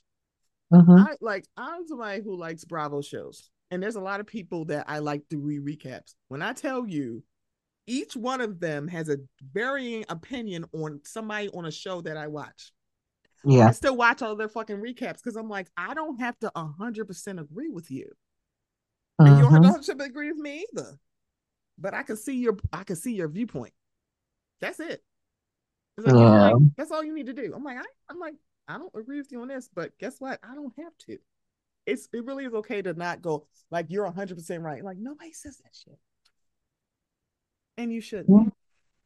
Mm-hmm. I like I'm somebody who likes Bravo shows. And there's a lot of people that I like to re recaps. When I tell you each one of them has a varying opinion on somebody on a show that I watch. Yeah. I still watch all their fucking recaps because I'm like, I don't have to 100% agree with you. And you don't have to mm-hmm. agree with me either. But I can see your I can see your viewpoint. That's it. Like, yeah. Like, that's all you need to do. I'm like, I, I'm like, I don't agree with you on this, but guess what? I don't have to. It's it really is okay to not go like you're 100 percent right. Like nobody says that shit, and you shouldn't.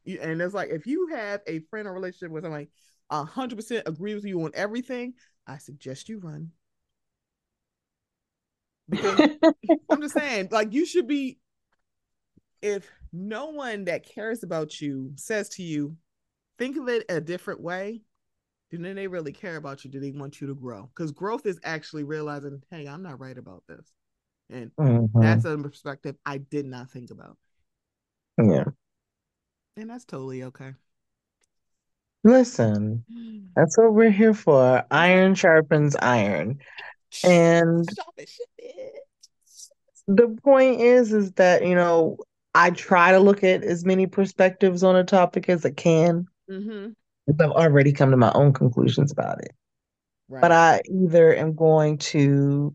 And it's like if you have a friend or relationship with somebody 100 percent agree with you on everything, I suggest you run because I'm just saying, like, you should be. If no one that cares about you says to you, think of it a different way, then they really care about you. Do they want you to grow? Because growth is actually realizing, hey, I'm not right about this. And mm-hmm. that's a perspective I did not think about. Yeah. And that's totally okay. Listen, that's what we're here for. Iron sharpens iron. And the point is, is that, you know, I try to look at as many perspectives on a topic as I can. Mm-hmm. I've already come to my own conclusions about it. Right. But I either am going to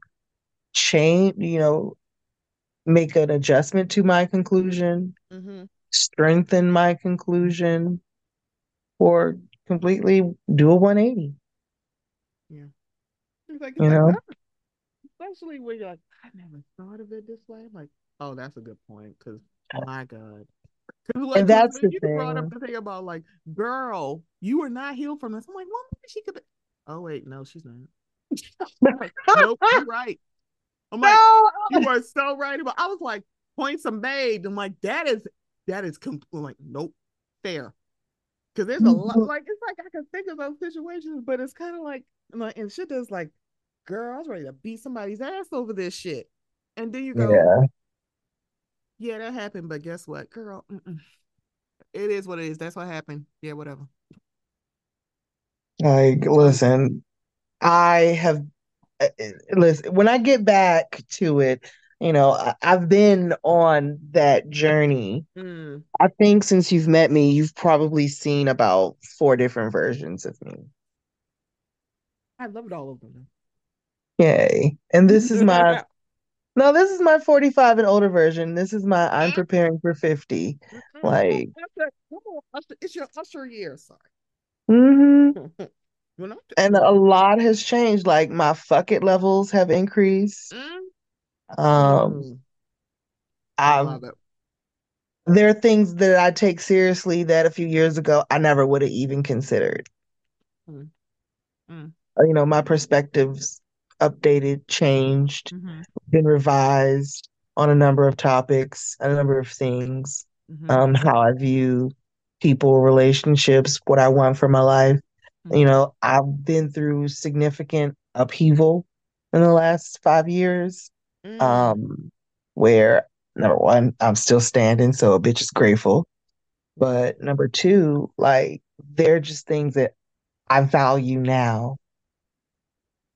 change, you know, make an adjustment to my conclusion, mm-hmm. strengthen my conclusion, or completely do a 180. Yeah. Like, you know, especially when you're like, I never thought of it this way. I'm like, oh, that's a good point. Because my God. Like, and that's the you thing. brought up the thing about like, girl, you are not healed from this. I'm like, well, maybe she could. Be... Oh wait, no, she's not. nope, you're right. I'm like, no. you are so right about. I was like, points are made. I'm like, that is that is. Com-. I'm like, nope, fair. Because there's a lot. Mm-hmm. Like it's like I can think of those situations, but it's kind of like, like and shit is like girl, I was ready to beat somebody's ass over this shit. And then you go, yeah, yeah that happened. But guess what, girl? Mm-mm. It is what it is. That's what happened. Yeah, whatever. Like, listen, I have uh, uh, listen when I get back to it. You know, I, have been on that journey. Mm. I think since you've met me, you've probably seen about four different versions of me. I loved all of them. Yay. And this is my no, this is my 45 and older version. This is my I'm preparing for 50. Like it's your usher year, sorry. Mm-hmm. and a lot has changed. Like my fuck it levels have increased. Um mm. I love it. There are things that I take seriously that a few years ago I never would have even considered. Mm. Mm. You know, my perspectives updated, changed, mm-hmm. been revised on a number of topics, a number of things, mm-hmm. um, how I view people, relationships, what I want for my life. Mm-hmm. You know, I've been through significant upheaval in the last five years, mm. um, where number one, I'm still standing, so a bitch is grateful. But number two, like, they're just things that I value now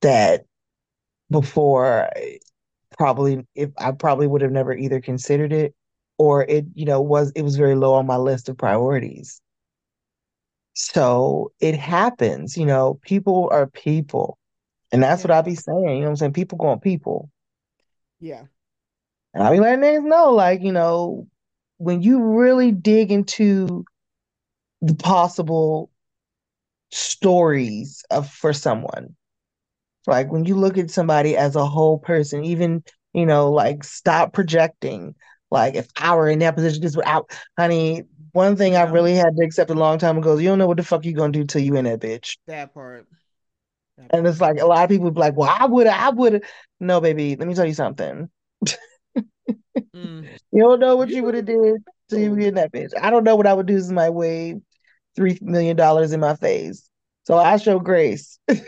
that before probably if I probably would have never either considered it or it you know was it was very low on my list of priorities. So it happens, you know, people are people. And that's what I be saying, you know what I'm saying? People going people. Yeah. And I be letting niggas know, like, you know, when you really dig into the possible stories of for someone, like when you look at somebody as a whole person, even, you know, like stop projecting. Like if I were in that position, just without, honey, one thing. I really had to accept a long time ago is you don't know what the fuck you're gonna do till you in that bitch. That part. That and it's like a lot of people be like, well, I would I would No, baby, let me tell you something. mm. You don't know what you, would have did till you in that bitch. I don't know what I would do is my way three million dollars in my face. So I show grace. I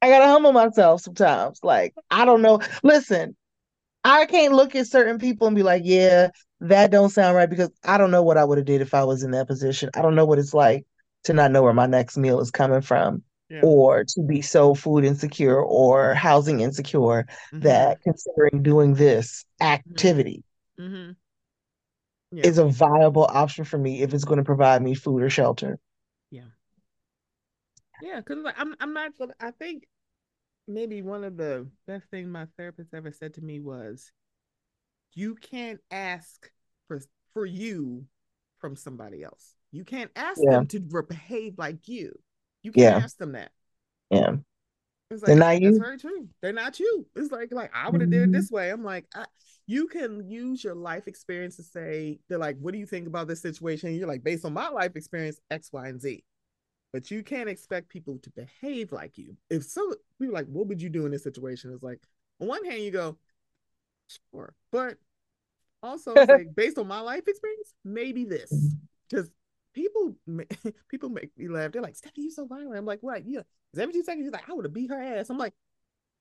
gotta humble myself sometimes. Like, I don't know. Listen, I can't look at certain people and be like, yeah, that don't sound right because I don't know what I would have did if I was in that position. I don't know what it's like to not know where my next meal is coming from. Yeah. Or to be so food insecure or housing insecure mm-hmm. that considering doing this activity mm-hmm. mm-hmm. Yeah. is a viable option for me if it's going to provide me food or shelter. Yeah. Because like, I'm I'm not gonna. I think maybe one of the best things my therapist ever said to me was, "You can't ask for for you from somebody else. You can't ask yeah. them to behave like you. You can't yeah. ask them that. Yeah." It's like, They're not you. That's very true. They're not you. It's like like I would have mm-hmm. did it this way. I'm like, I, you can use your life experience to say they're like, what do you think about this situation? you're like, based on my life experience, X, Y, and Z but you can't expect people to behave like you. If so, people are like, what would you do in this situation? It's like, on one hand, you go, sure, but also like based on my life experience, maybe this, because people people make me laugh. They're like, Stephanie, you're so violent. I'm like, what? Yeah, every two seconds, you're like, I would have beat her ass. I'm like,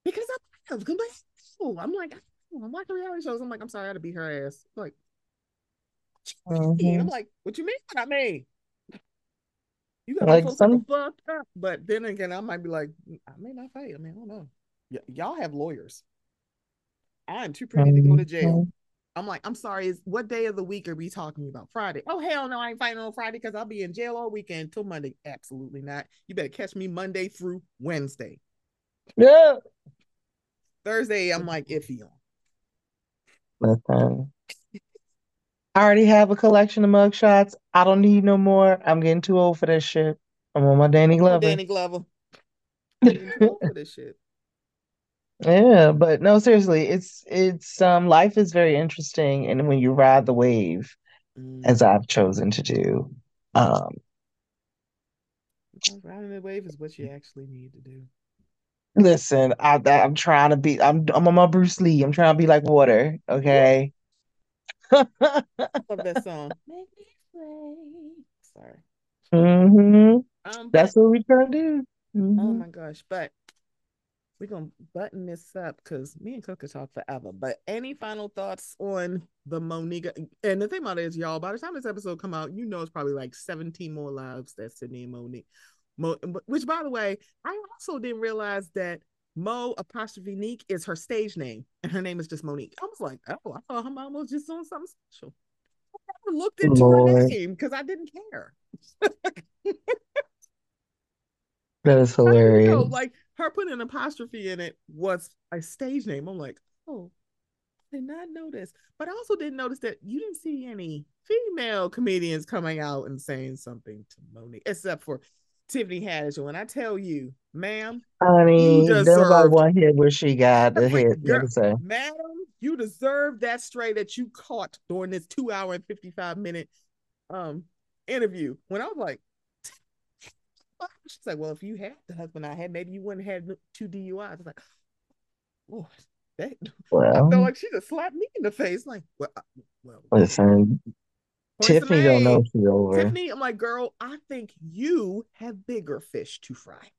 because I have. I'm like, I'm watching reality shows. I'm like, I'm sorry, I had to beat her ass. Like, mm-hmm. I'm like, what you mean? What I mean? You got like some fucked up, but then again, I might be like, I may not fight. I mean, I don't know. Y- y'all have lawyers. I'm too pretty to go to jail. Mm-hmm. I'm like, I'm sorry. Is what day of the week are we talking about? Friday. Oh hell no, I ain't fighting on Friday because I'll be in jail all weekend till Monday. Absolutely not. You better catch me Monday through Wednesday. Yeah. Thursday, I'm like iffy on. Listen, I already have a collection of mugshots. I don't need no more. I'm getting too old for that shit. I'm on my Danny Glover. Danny Glover. for this shit. Yeah, but no, seriously, it's it's um life is very interesting, and when you ride the wave, mm. as I've chosen to do, um, riding the wave is what you actually need to do. Listen, I, I'm trying to be. I'm I'm on my Bruce Lee. I'm trying to be like water. Okay. Love that song. Make me sway. Sorry. Mm-hmm. Um, That's what we trying to do. Oh mm-hmm. Oh my gosh! But we're gonna button this up because me and Cook could talk forever. But any final thoughts on the Monica? And the thing about it is, y'all, by the time this episode come out, you know it's probably like 17 more lives that Sidney and Mo'Nique. Mo, which by the way, I also didn't realize that Mo apostrophe Neek is her stage name, and her name is just Monique. I was like, oh, I thought her mom was just doing something special. I never looked into Lord. her name because I didn't care. that is hilarious. Know, like her putting an apostrophe in it was a stage name. I'm like, oh, I did not notice. But I also didn't notice that you didn't see any female comedians coming out and saying something to Monique, except for Tiffany Haddish. When I tell you, ma'am, honey, you deserve one hit where she got the hit. Girl, madam, you deserve that stray that you caught during this two hour and 55 minute um interview. When I was like, She's like, well, if you had the husband I had, maybe you wouldn't have two DUIs. I was like, oh, that. Well, I felt like she just slapped me in the face. Like, well, well listen, Tiffany don't know she's over. Tiffany, I'm like, girl, I think you have bigger fish to fry.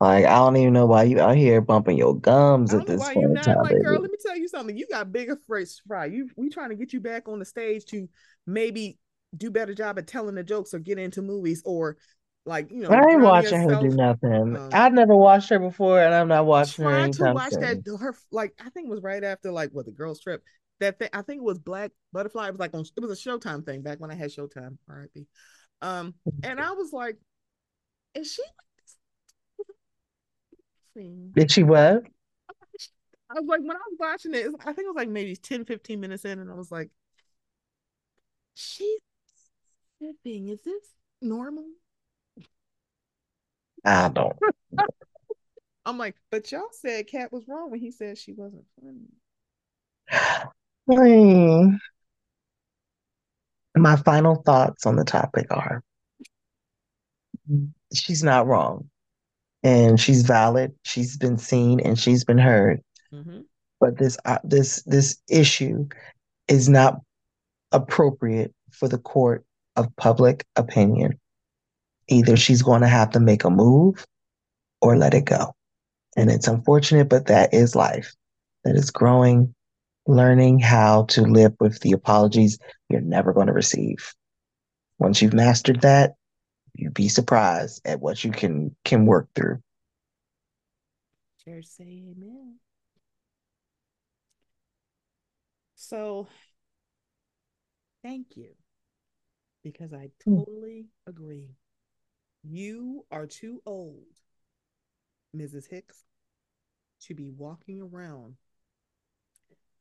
Like, I don't even know why you out here bumping your gums at this point. Not, time, like, baby. girl, let me tell you something. You got bigger fish fry. You we trying to get you back on the stage to maybe do better job at telling the jokes or get into movies or like you know, I ain't watching yourself. her do nothing. Um, I've never watched her before, and I'm not watching her. Trying to watch that her like I think it was right after like what the girls trip. That thing I think it was Black Butterfly. It was like on it was a Showtime thing back when I had Showtime. R.I.P. Um, and I was like, is she? Did she what? I was like, when I was watching it, I think it was like maybe 10, 15 minutes in, and I was like, she's sipping. Is this normal? I don't. I'm like, but y'all said Katt was wrong when he said she wasn't funny. Hmm. My final thoughts on the topic are she's not wrong and she's valid. She's been seen and she's been heard. Mm-hmm. But this uh, this this issue is not appropriate for the court of public opinion. Either she's going to have to make a move or let it go. And it's unfortunate, but that is life. That is growing, learning how to live with the apologies you're never going to receive. Once you've mastered that, you'd be surprised at what you can can work through. Sure say amen. So thank you. Because I hmm. totally agree. You are too old, Mrs. Hicks, to be walking around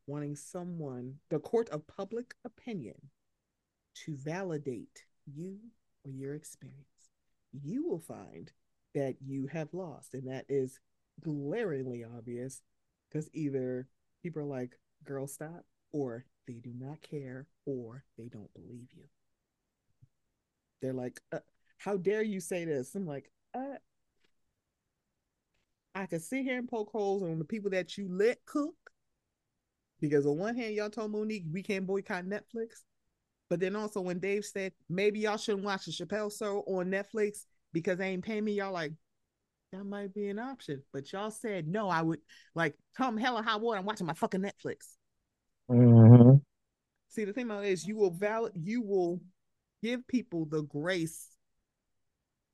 wanting someone, the court of public opinion, to validate you or your experience. You will find that you have lost, and that is glaringly obvious because either people are like, girl, stop, or they do not care, or they don't believe you. They're like, uh, how dare you say this? I'm like, uh, I could sit here and poke holes on the people that you let cook. Because on one hand, y'all told Monique we can't boycott Netflix. But then also when Dave said maybe y'all shouldn't watch the Chappelle show on Netflix because they ain't paying me, y'all like, that might be an option. But y'all said no, I would like come hell or high water, I'm watching my fucking Netflix. Mm-hmm. See, the thing about it is you will valid you will give people the grace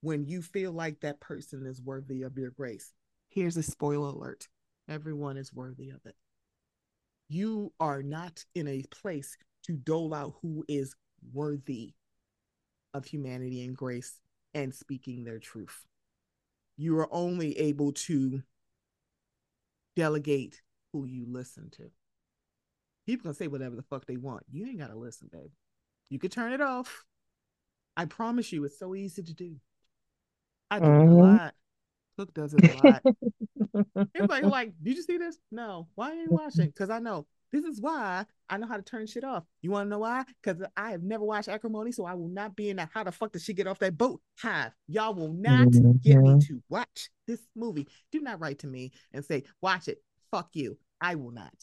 when you feel like that person is worthy of your grace. Here's a spoiler alert everyone is worthy of it. You are not in a place to dole out who is worthy of humanity and grace and speaking their truth. You are only able to delegate who you listen to. People can say whatever the fuck they want. You ain't got to listen, babe. You could turn it off. I promise you, it's so easy to do. I do mm-hmm. a lot. Cook does it a lot. Everybody like, did you see this? No. Why are you watching? Because I know this is why I know how to turn shit off. You want to know why? Because I have never watched acrimony, so I will not be in that. How the fuck did she get off that boat? Hive. Y'all will not mm-hmm. get me mm-hmm. to watch this movie. Do not write to me and say, watch it. Fuck you. I will not.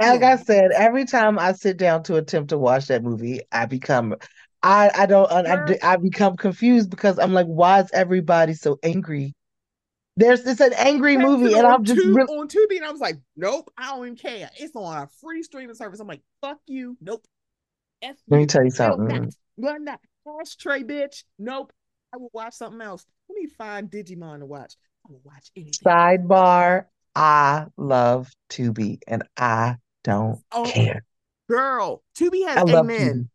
Like I said, every time I sit down to attempt to watch that movie, I become I I don't I, I, I become confused because I'm like, why is everybody so angry? There's it's an angry movie, and I'm just really... on Tubi, and I was like, nope, I don't even care. It's on a free streaming service. I'm like, fuck you, nope. F Let me tell you something. Run that ashtray, bitch. Nope. I will watch something else. Let me find Digimon to watch. I will watch anything. Sidebar. I love Tubi, and I don't oh, care. Girl, Tubi has I amen.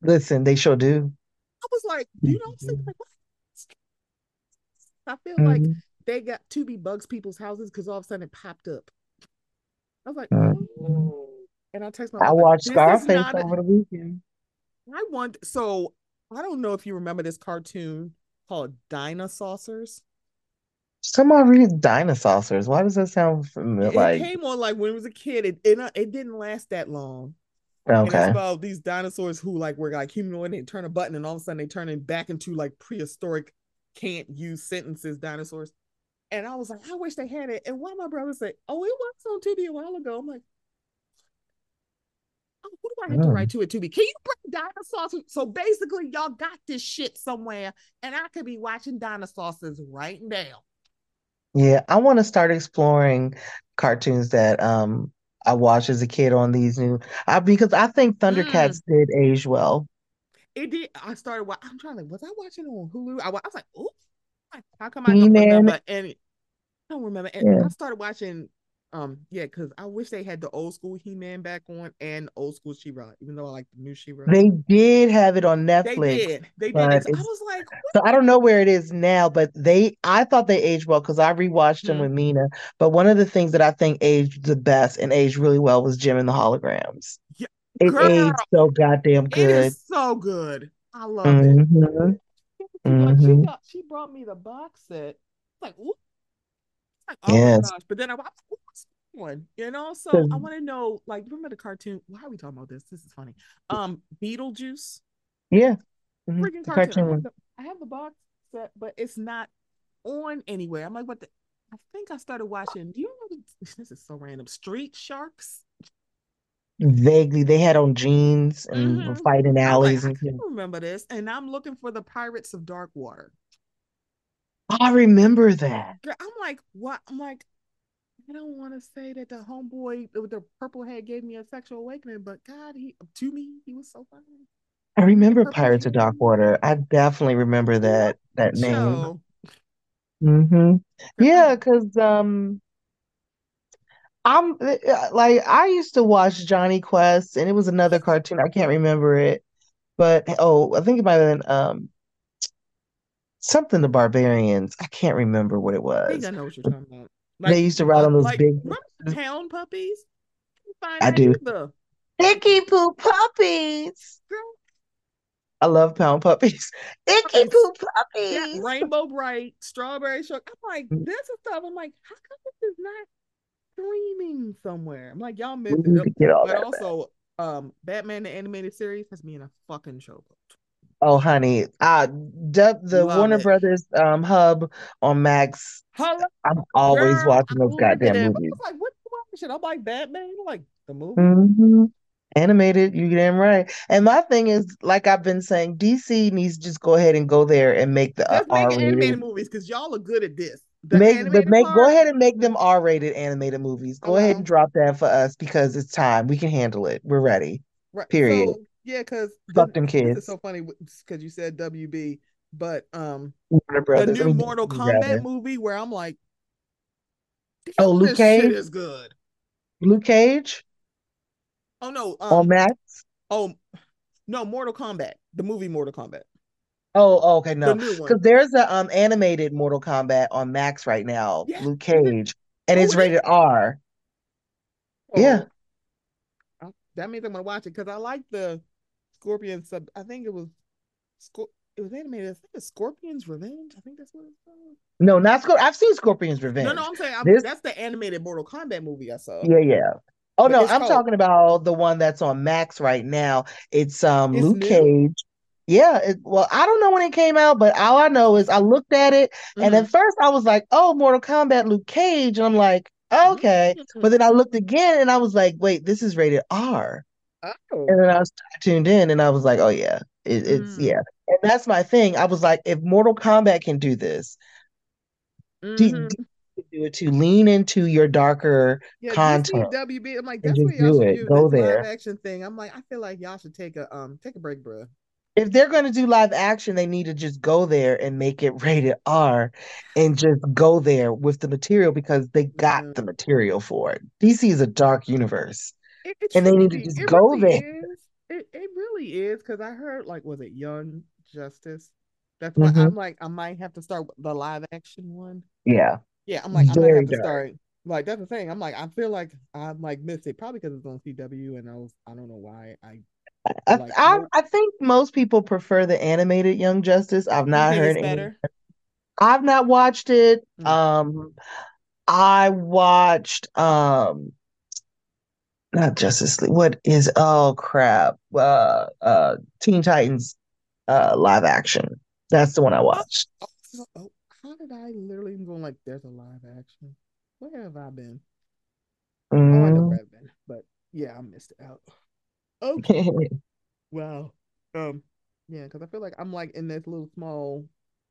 Listen, they sure do. I was like, you know, mm-hmm. like, what? I feel mm-hmm. like they got Tubi bugs people's houses because all of a sudden it popped up. I was like, mm-hmm. oh. and I text my. I watched Scarface over the weekend. I want so I don't know if you remember this cartoon called Dinosaurs. Someone read Dinosaurs. Why does that sound familiar? It like... came on like when it was a kid. It it, it didn't last that long. Okay. And it's about these dinosaurs who like were like humanoid and turn a button and all of a sudden they turn it back into like prehistoric, can't use sentences dinosaurs. And I was like, I wish they had it. And one of my brothers said, Oh, it was on Tubi a while ago. I'm like, Oh, who do I have to write to it to be? Can you bring dinosaurs? So basically, y'all got this shit somewhere, and I could be watching dinosaurs right now. Yeah, I want to start exploring cartoons that um I watched as a kid on these new uh, because I think Thundercats mm. did age well. It did. I started. I'm trying to. Was I watching on Hulu? I, I was like, oh, how come I don't remember any? I don't remember. And yeah. I started watching um, yeah, because I wish they had the old school He Man back on and old school She Ra, even though I like the new She Ra. They did have it on Netflix. They did. They did. I was like, so I don't know where it is now, but they, I thought they aged well because I rewatched them mm-hmm. with Mina. But one of the things that I think aged the best and aged really well was Jem and the Holograms. Yeah, it girl, aged so goddamn good. It is so good. I love it. Mm-hmm. She, got, she brought me the box set. Like, ooh. Like, oh yes. my gosh! But then I, watched one, you know. So I want to know, like, remember the cartoon? Why are we talking about this? This is funny. Um, Beetlejuice. Yeah. Mm-hmm. Freaking cartoon. cartoon. I, have the, I have the box set, but it's not on anywhere. I'm like, what the? I think I started watching. Do you know this is so random? Street Sharks. Vaguely, they had on jeans and mm-hmm. fighting alleys. Like, and I remember this, and I'm looking for the Pirates of Dark Water. I remember that. I'm like, what? I'm like, I don't want to say that the homeboy with the purple head gave me a sexual awakening, but God, he to me he was so funny. I remember Pirates of Dark Water. I definitely remember that that name. Mm-hmm. Yeah, because um, I'm uh, like I used to watch Jonny Quest, and it was another cartoon. I can't remember it, but oh, I think it might have been um something the Barbarians. I can't remember what it was. I think I know what you're talking about. Like, they used to ride on those like, big pound puppies. I do. Icky poo puppies. Girl. I love pound puppies. Icky poo puppies. Yeah, Rainbow Brite, strawberry short. I'm like, mm. this is stuff. I'm like, how come this is not streaming somewhere? I'm like, y'all missed it. But also, um, Batman the animated series has me in a fucking showboat. Oh, honey, uh, the, the Warner it. Brothers um hub on Max. Hello? I'm always Girl, watching those goddamn movies. I'm like, what shit? I'm like Batman, I'm like the movie. Mm-hmm. Animated, you damn right. And my thing is, like I've been saying, DC needs to just go ahead and go there and make the uh, make animated movies because y'all are good at this. The make but make part? go ahead and make them R-rated animated movies. Go ahead and drop that for us because it's time. We can handle it. We're ready. Right. Period. So, yeah, because fuck them kids. It's so funny because you said WB, but um, the new Mortal Kombat movie where I'm like, oh, Luke Cage is good. Luke Cage. Oh no, um, on Max. Oh no, Mortal Kombat, the movie Mortal Kombat. Oh, oh okay, no, because the there's a um animated Mortal Kombat on Max right now, yeah. Luke Cage, and oh, it's rated R. Oh. Yeah, that means I'm gonna watch it because I like the Scorpion sub. I think it was Scor- it was animated. I think it's Scorpion's Revenge. I think that's what it's called. No, not Scorpion. I've seen Scorpion's Revenge. No, no, I'm saying I'm, this... that's the animated Mortal Kombat movie I saw. Yeah, yeah. Oh but no, I'm called... talking about the one that's on Max right now. It's um it's Luke new? Cage. Yeah, it, well, I don't know when it came out, but all I know is I looked at it, mm-hmm. and at mm-hmm. first I was like, "Oh, Mortal Kombat, Luke Cage," and I'm like, "Okay," mm-hmm. but then I looked again, and I was like, "Wait, this is rated R." Oh. And then I was tuned in and I was like, oh yeah, it, it's mm. yeah. And that's my thing. I was like, if Mortal Kombat can do this, Mm-hmm. do it to lean into your darker yeah, content. WB, I'm like, that's what y'all should do. Go there. Live action thing. I'm like, I feel like y'all should take a um take a break, bro. If they're gonna do live action, they need to just go there and make it rated R, and just go there with the material because they got mm-hmm. the material for it. DC is a dark universe, it, it and they need to just go really there. Is. It it really is because I heard like was it Young Justice that's why mm-hmm. I'm like, I might have to start the live action one. Yeah. Yeah. I'm like, Very I might have to start. Like that's the thing. I'm like, I feel like I'm like missed it probably because it's on CW, and I was, I don't know why I. I, like, I, I, think most people prefer the animated Young Justice. I've not heard better. I've not watched it. Mm-hmm. Um, I watched um, not Justice League. What is oh crap? Uh, uh, Teen Titans, uh, live action. That's the one I watched. Oh, oh, how did I literally go like, there's a live action? Where have I been? Mm. Oh, I know where I've been, but yeah, I missed it out. Okay. wow. Um, yeah, because I feel like I'm like in this little small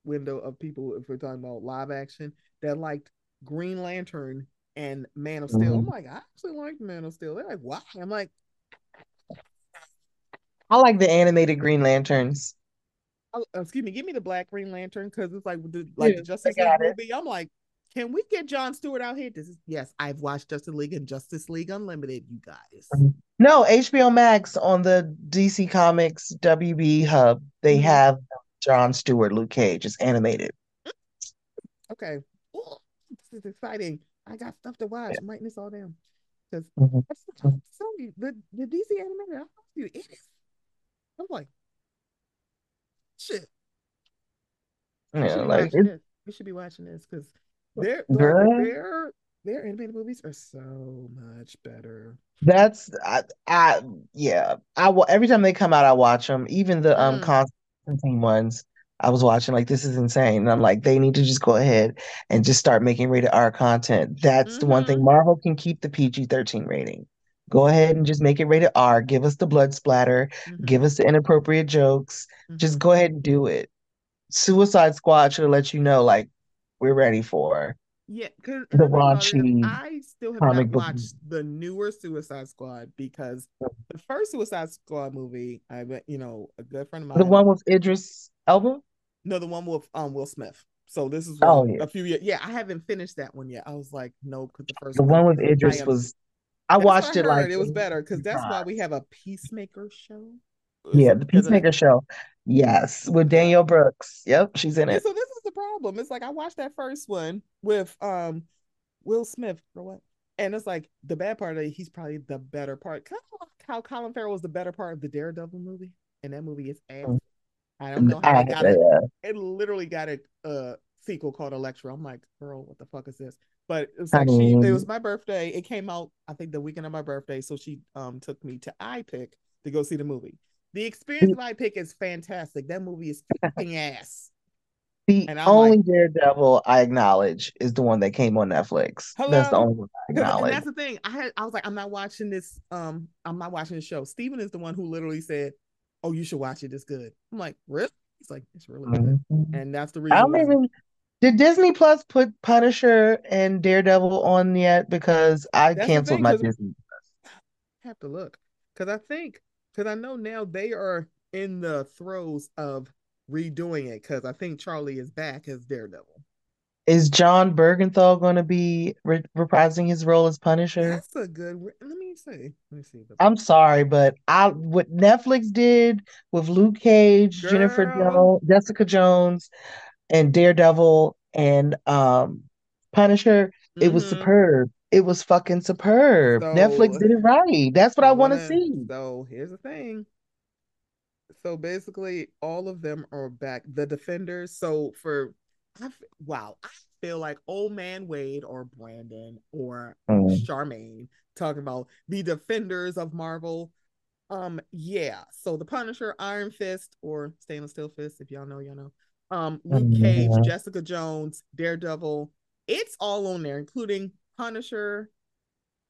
window of people, if we're talking about live action, that liked Green Lantern and Man of Steel. Mm-hmm. I'm like, I actually like Man of Steel. They're like, why? I'm like, I like the animated Green Lanterns. Oh, excuse me, give me the Black Green Lantern because it's like the like the Justice League movie. I'm like, can we get John Stewart out here? This is yes, I've watched Justice League and Justice League Unlimited. You guys, mm-hmm. no HBO Max on the DC Comics WB Hub. They mm-hmm. have John Stewart, Luke Cage. It's animated. Okay, Ooh, this is exciting. I got stuff to watch. I'm writing this all down because mm-hmm. the the DC animated. I you, it is. I'm like, shit. Yeah, like we should be watching this because their their their animated movies are so much better. That's I, I yeah. I will every time they come out, I watch them. Even the um mm. Constantine ones, I was watching like this is insane. And I'm like, they need to just go ahead and just start making rated R content. That's mm-hmm. the one thing mm-hmm. Marvel can keep the PG 13 rating. Go ahead and just make it rated R. Give us the blood splatter. Mm-hmm. Give us the inappropriate jokes. Mm-hmm. Just go ahead and do it. Suicide Squad should let you know, like, we're ready for. Yeah, because the raunchy. I still have not watched the newer Suicide Squad because the first Suicide Squad movie, I you know, a good friend of mine. The one with Idris Elba. No, the one with um Will Smith. So this is oh, yeah. a few years. Yeah, I haven't finished that one yet. I was like, no, because the first the one, one with Idris am, was I watched it like it was better because that's why we have a Peacemaker show. Yeah, the Peacemaker show. Yes, with Danielle Brooks. Yep, she's in it. so this problem. It's like I watched that first one with um Will Smith for what? And it's like the bad part of it, he's probably the better part. Kind of like how Colin Farrell was the better part of the Daredevil movie, and that movie is ass. Mm. I don't know how I got it. It literally got a uh, sequel called Elektra. I'm like, girl, what the fuck is this? But it's like she. It was my birthday. It came out, I think, the weekend of my birthday. So she um took me to iPic to go see the movie. The experience of iPic is fantastic. That movie is kicking ass. The only like, Daredevil I acknowledge is the one that came on Netflix. Hello? That's the only one I acknowledge. And that's the thing. I had I was like, I'm not watching this. Um, I'm not watching the show. Steven is the one who literally said, Oh, you should watch it. It's good. I'm like, really? He's like, it's really good. Mm-hmm. And that's the reason. I don't even did Disney Plus put Punisher and Daredevil on yet? Because I That's canceled thing, my Disney. Plus. Have to look because I think because I know now they are in the throes of redoing it because I think Charlie is back as Daredevil. Is Jon Bernthal going to be re- reprising his role as Punisher? That's a good. Let me see. Let me see. I'm sorry, but I what Netflix did with Luke Cage, Girl. Jennifer Jones, Jessica Jones, and Daredevil and um Punisher, mm-hmm. it was mm-hmm. superb. It was fucking superb. So, Netflix did it right. That's what I, I want to see. So here's the thing. So basically, all of them are back. The defenders. So for, I, wow, I feel like old man Wade or Brandon or mm. Charmaine talking about the defenders of Marvel. Um, yeah. So the Punisher, Iron Fist, or Stainless Steel Fist, if y'all know, y'all know um, Luke Cage, mm-hmm. Jessica Jones, Daredevil. It's all on there, including Punisher,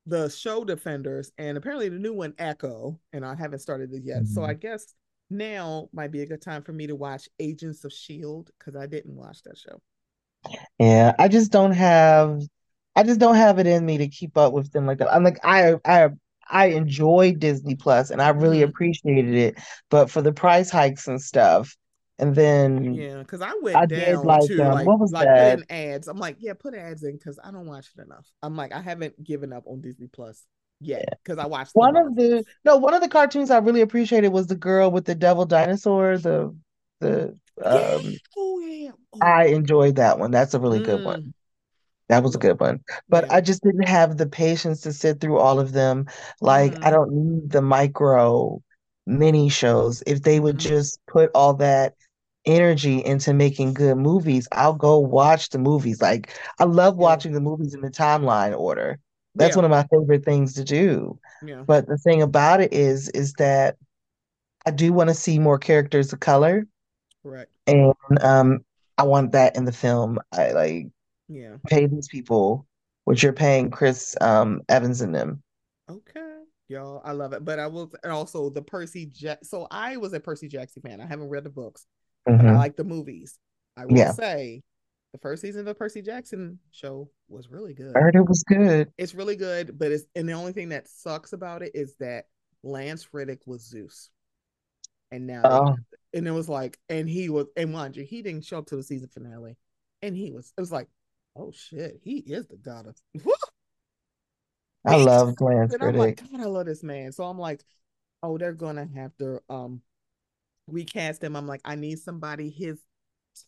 the show Defenders, and apparently the new one, Echo. And I haven't started it yet. Mm-hmm. So I guess now might be a good time for me to watch Agents of S.H.I.E.L.D. because I didn't watch that show. Yeah, I just don't have I just don't have it in me to keep up with them like that. I'm like I I I enjoy Disney Plus and I really mm-hmm. appreciated it, but for the price hikes and stuff, and then yeah, because I went I down like, to um, like, what was like that? putting ads. I'm like, yeah, put ads in because I don't watch it enough. I'm like, I haven't given up on Disney Plus yet because I watched one of the no one of the cartoons I really appreciated was the girl with the devil dinosaur. The the um, oh yeah, oh. I enjoyed that one. That's a really mm. good one. Mm. That was a good one. But yeah. I just didn't have the patience to sit through all of them. Like, mm. I don't need the micro mini shows. If they would mm. just put all that energy into making good movies, I'll go watch the movies. Like, I love watching the movies in the timeline order. That's yeah. one of my favorite things to do. Yeah. But the thing about it is, is that I do want to see more characters of color. Right. And um, I want that in the film. I like yeah. Pay these people what you're paying Chris um, Evans and them. Okay. Y'all, I love it. But I will and also the Percy Jack. So I was a Percy Jackson fan. I haven't read the books, mm-hmm. I like the movies. I will yeah. say the first season of the Percy Jackson show was really good. I heard it was good. It's really good, but it's and the only thing that sucks about it is that Lance Reddick was Zeus. And now oh. and it was like, and he was and mind you, he didn't show up to the season finale. And he was it was like, oh shit, he is the god of. I love Lance and I'm like, God, I love this man. So I'm like, oh, they're gonna have to um recast him. I'm like, I need somebody his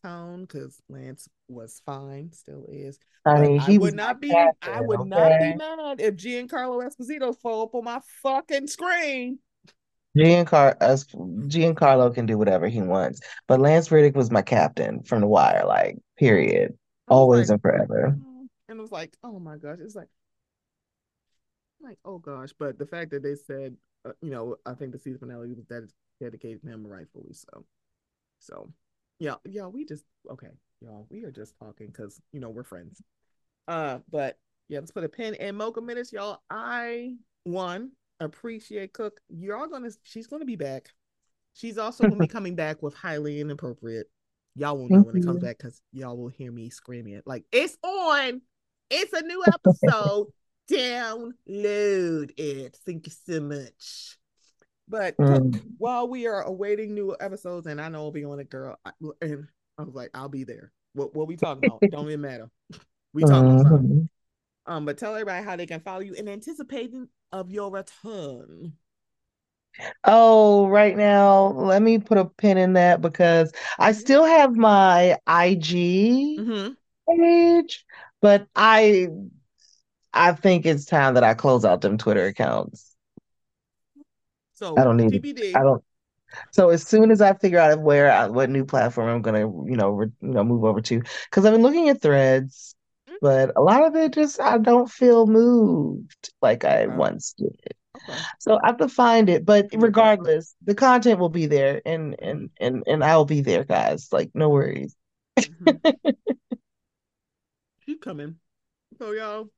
tone because Lance was fine, still is. I mean, he I would not be. Captain, I would okay? not be mad if Giancarlo Esposito fall up on my fucking screen. Giancarlo, Giancarlo can do whatever he wants, but Lance Reddick was my captain from The Wire, like period always like, and forever. Mm, and it was like, oh my gosh, it's like, like oh gosh, but the fact that they said, uh, you know, I think the season finale was that dedicated to him rightfully so. So, yeah, yeah, we just okay, y'all, we are just talking because you know we're friends. Uh, but yeah, let's put a pin in Mocha minutes, y'all. I one appreciate Cook. You're all gonna, she's gonna be back. She's also gonna be coming back with highly inappropriate Y'all will know when it comes back because y'all will hear me screaming it. Like it's on. It's a new episode. Download it. Thank you so much. But mm. while we are awaiting new episodes, and I know I'll be on it, girl, I, and I was like, I'll be there. What what we talking about? Don't even matter. We talking mm-hmm. about something. Um, but tell everybody how they can follow you in anticipating of your return. Oh, right now, let me put a pin in that because I mm-hmm. still have my IG mm-hmm. page, but I I think it's time that I close out them Twitter accounts. So I don't need TBD. I don't. So as soon as I figure out where I, what new platform I'm gonna you know re, you know move over to, because I've been looking at Threads, mm-hmm. but a lot of it just I don't feel moved like I once did. So I have to find it, but regardless, the content will be there, and and and and I'll be there, guys. Like no worries. Mm-hmm. Keep coming. So y'all,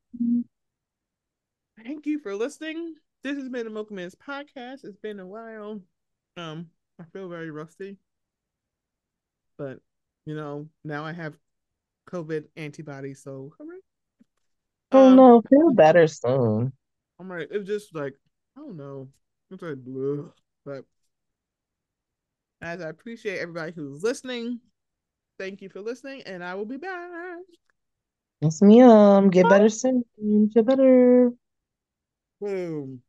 thank you for listening. This has been the Mocha Minutes podcast. It's been a while. Um, I feel very rusty, but you know now I have COVID antibodies, so hooray! Oh um, no, feel better soon. I'm right. It's just like I don't know. It's like blue, but as I appreciate everybody who's listening, thank you for listening, and I will be back. Yes, ma'am. Get better soon. Get better. Boom.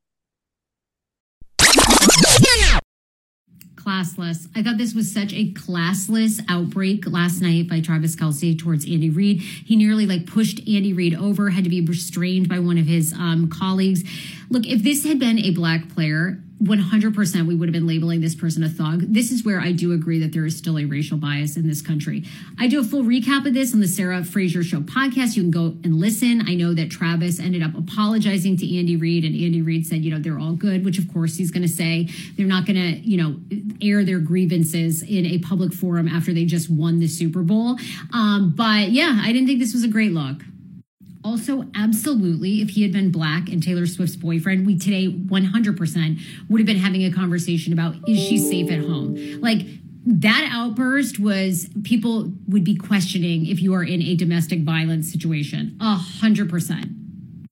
Classless. I thought this was such a classless outbreak last night by Travis Kelce towards Andy Reid. He nearly like pushed Andy Reid over, had to be restrained by one of his um, colleagues. Look, if this had been a black player, 100% we would have been labeling this person a thug. This is where I do agree that there is still a racial bias in this country. I do a full recap of this on the Sarah Fraser Show podcast. You can go and listen. I know that Travis ended up apologizing to Andy Reid, and Andy Reid said, you know, they're all good, which of course he's going to say. They're not going to, you know, air their grievances in a public forum after they just won the Super Bowl. Um, but yeah, I didn't think this was a great look. Also, absolutely, if he had been black and Taylor Swift's boyfriend, we today 100% would have been having a conversation about is she safe at home? Like, that outburst was people would be questioning if you are in a domestic violence situation. A hundred percent.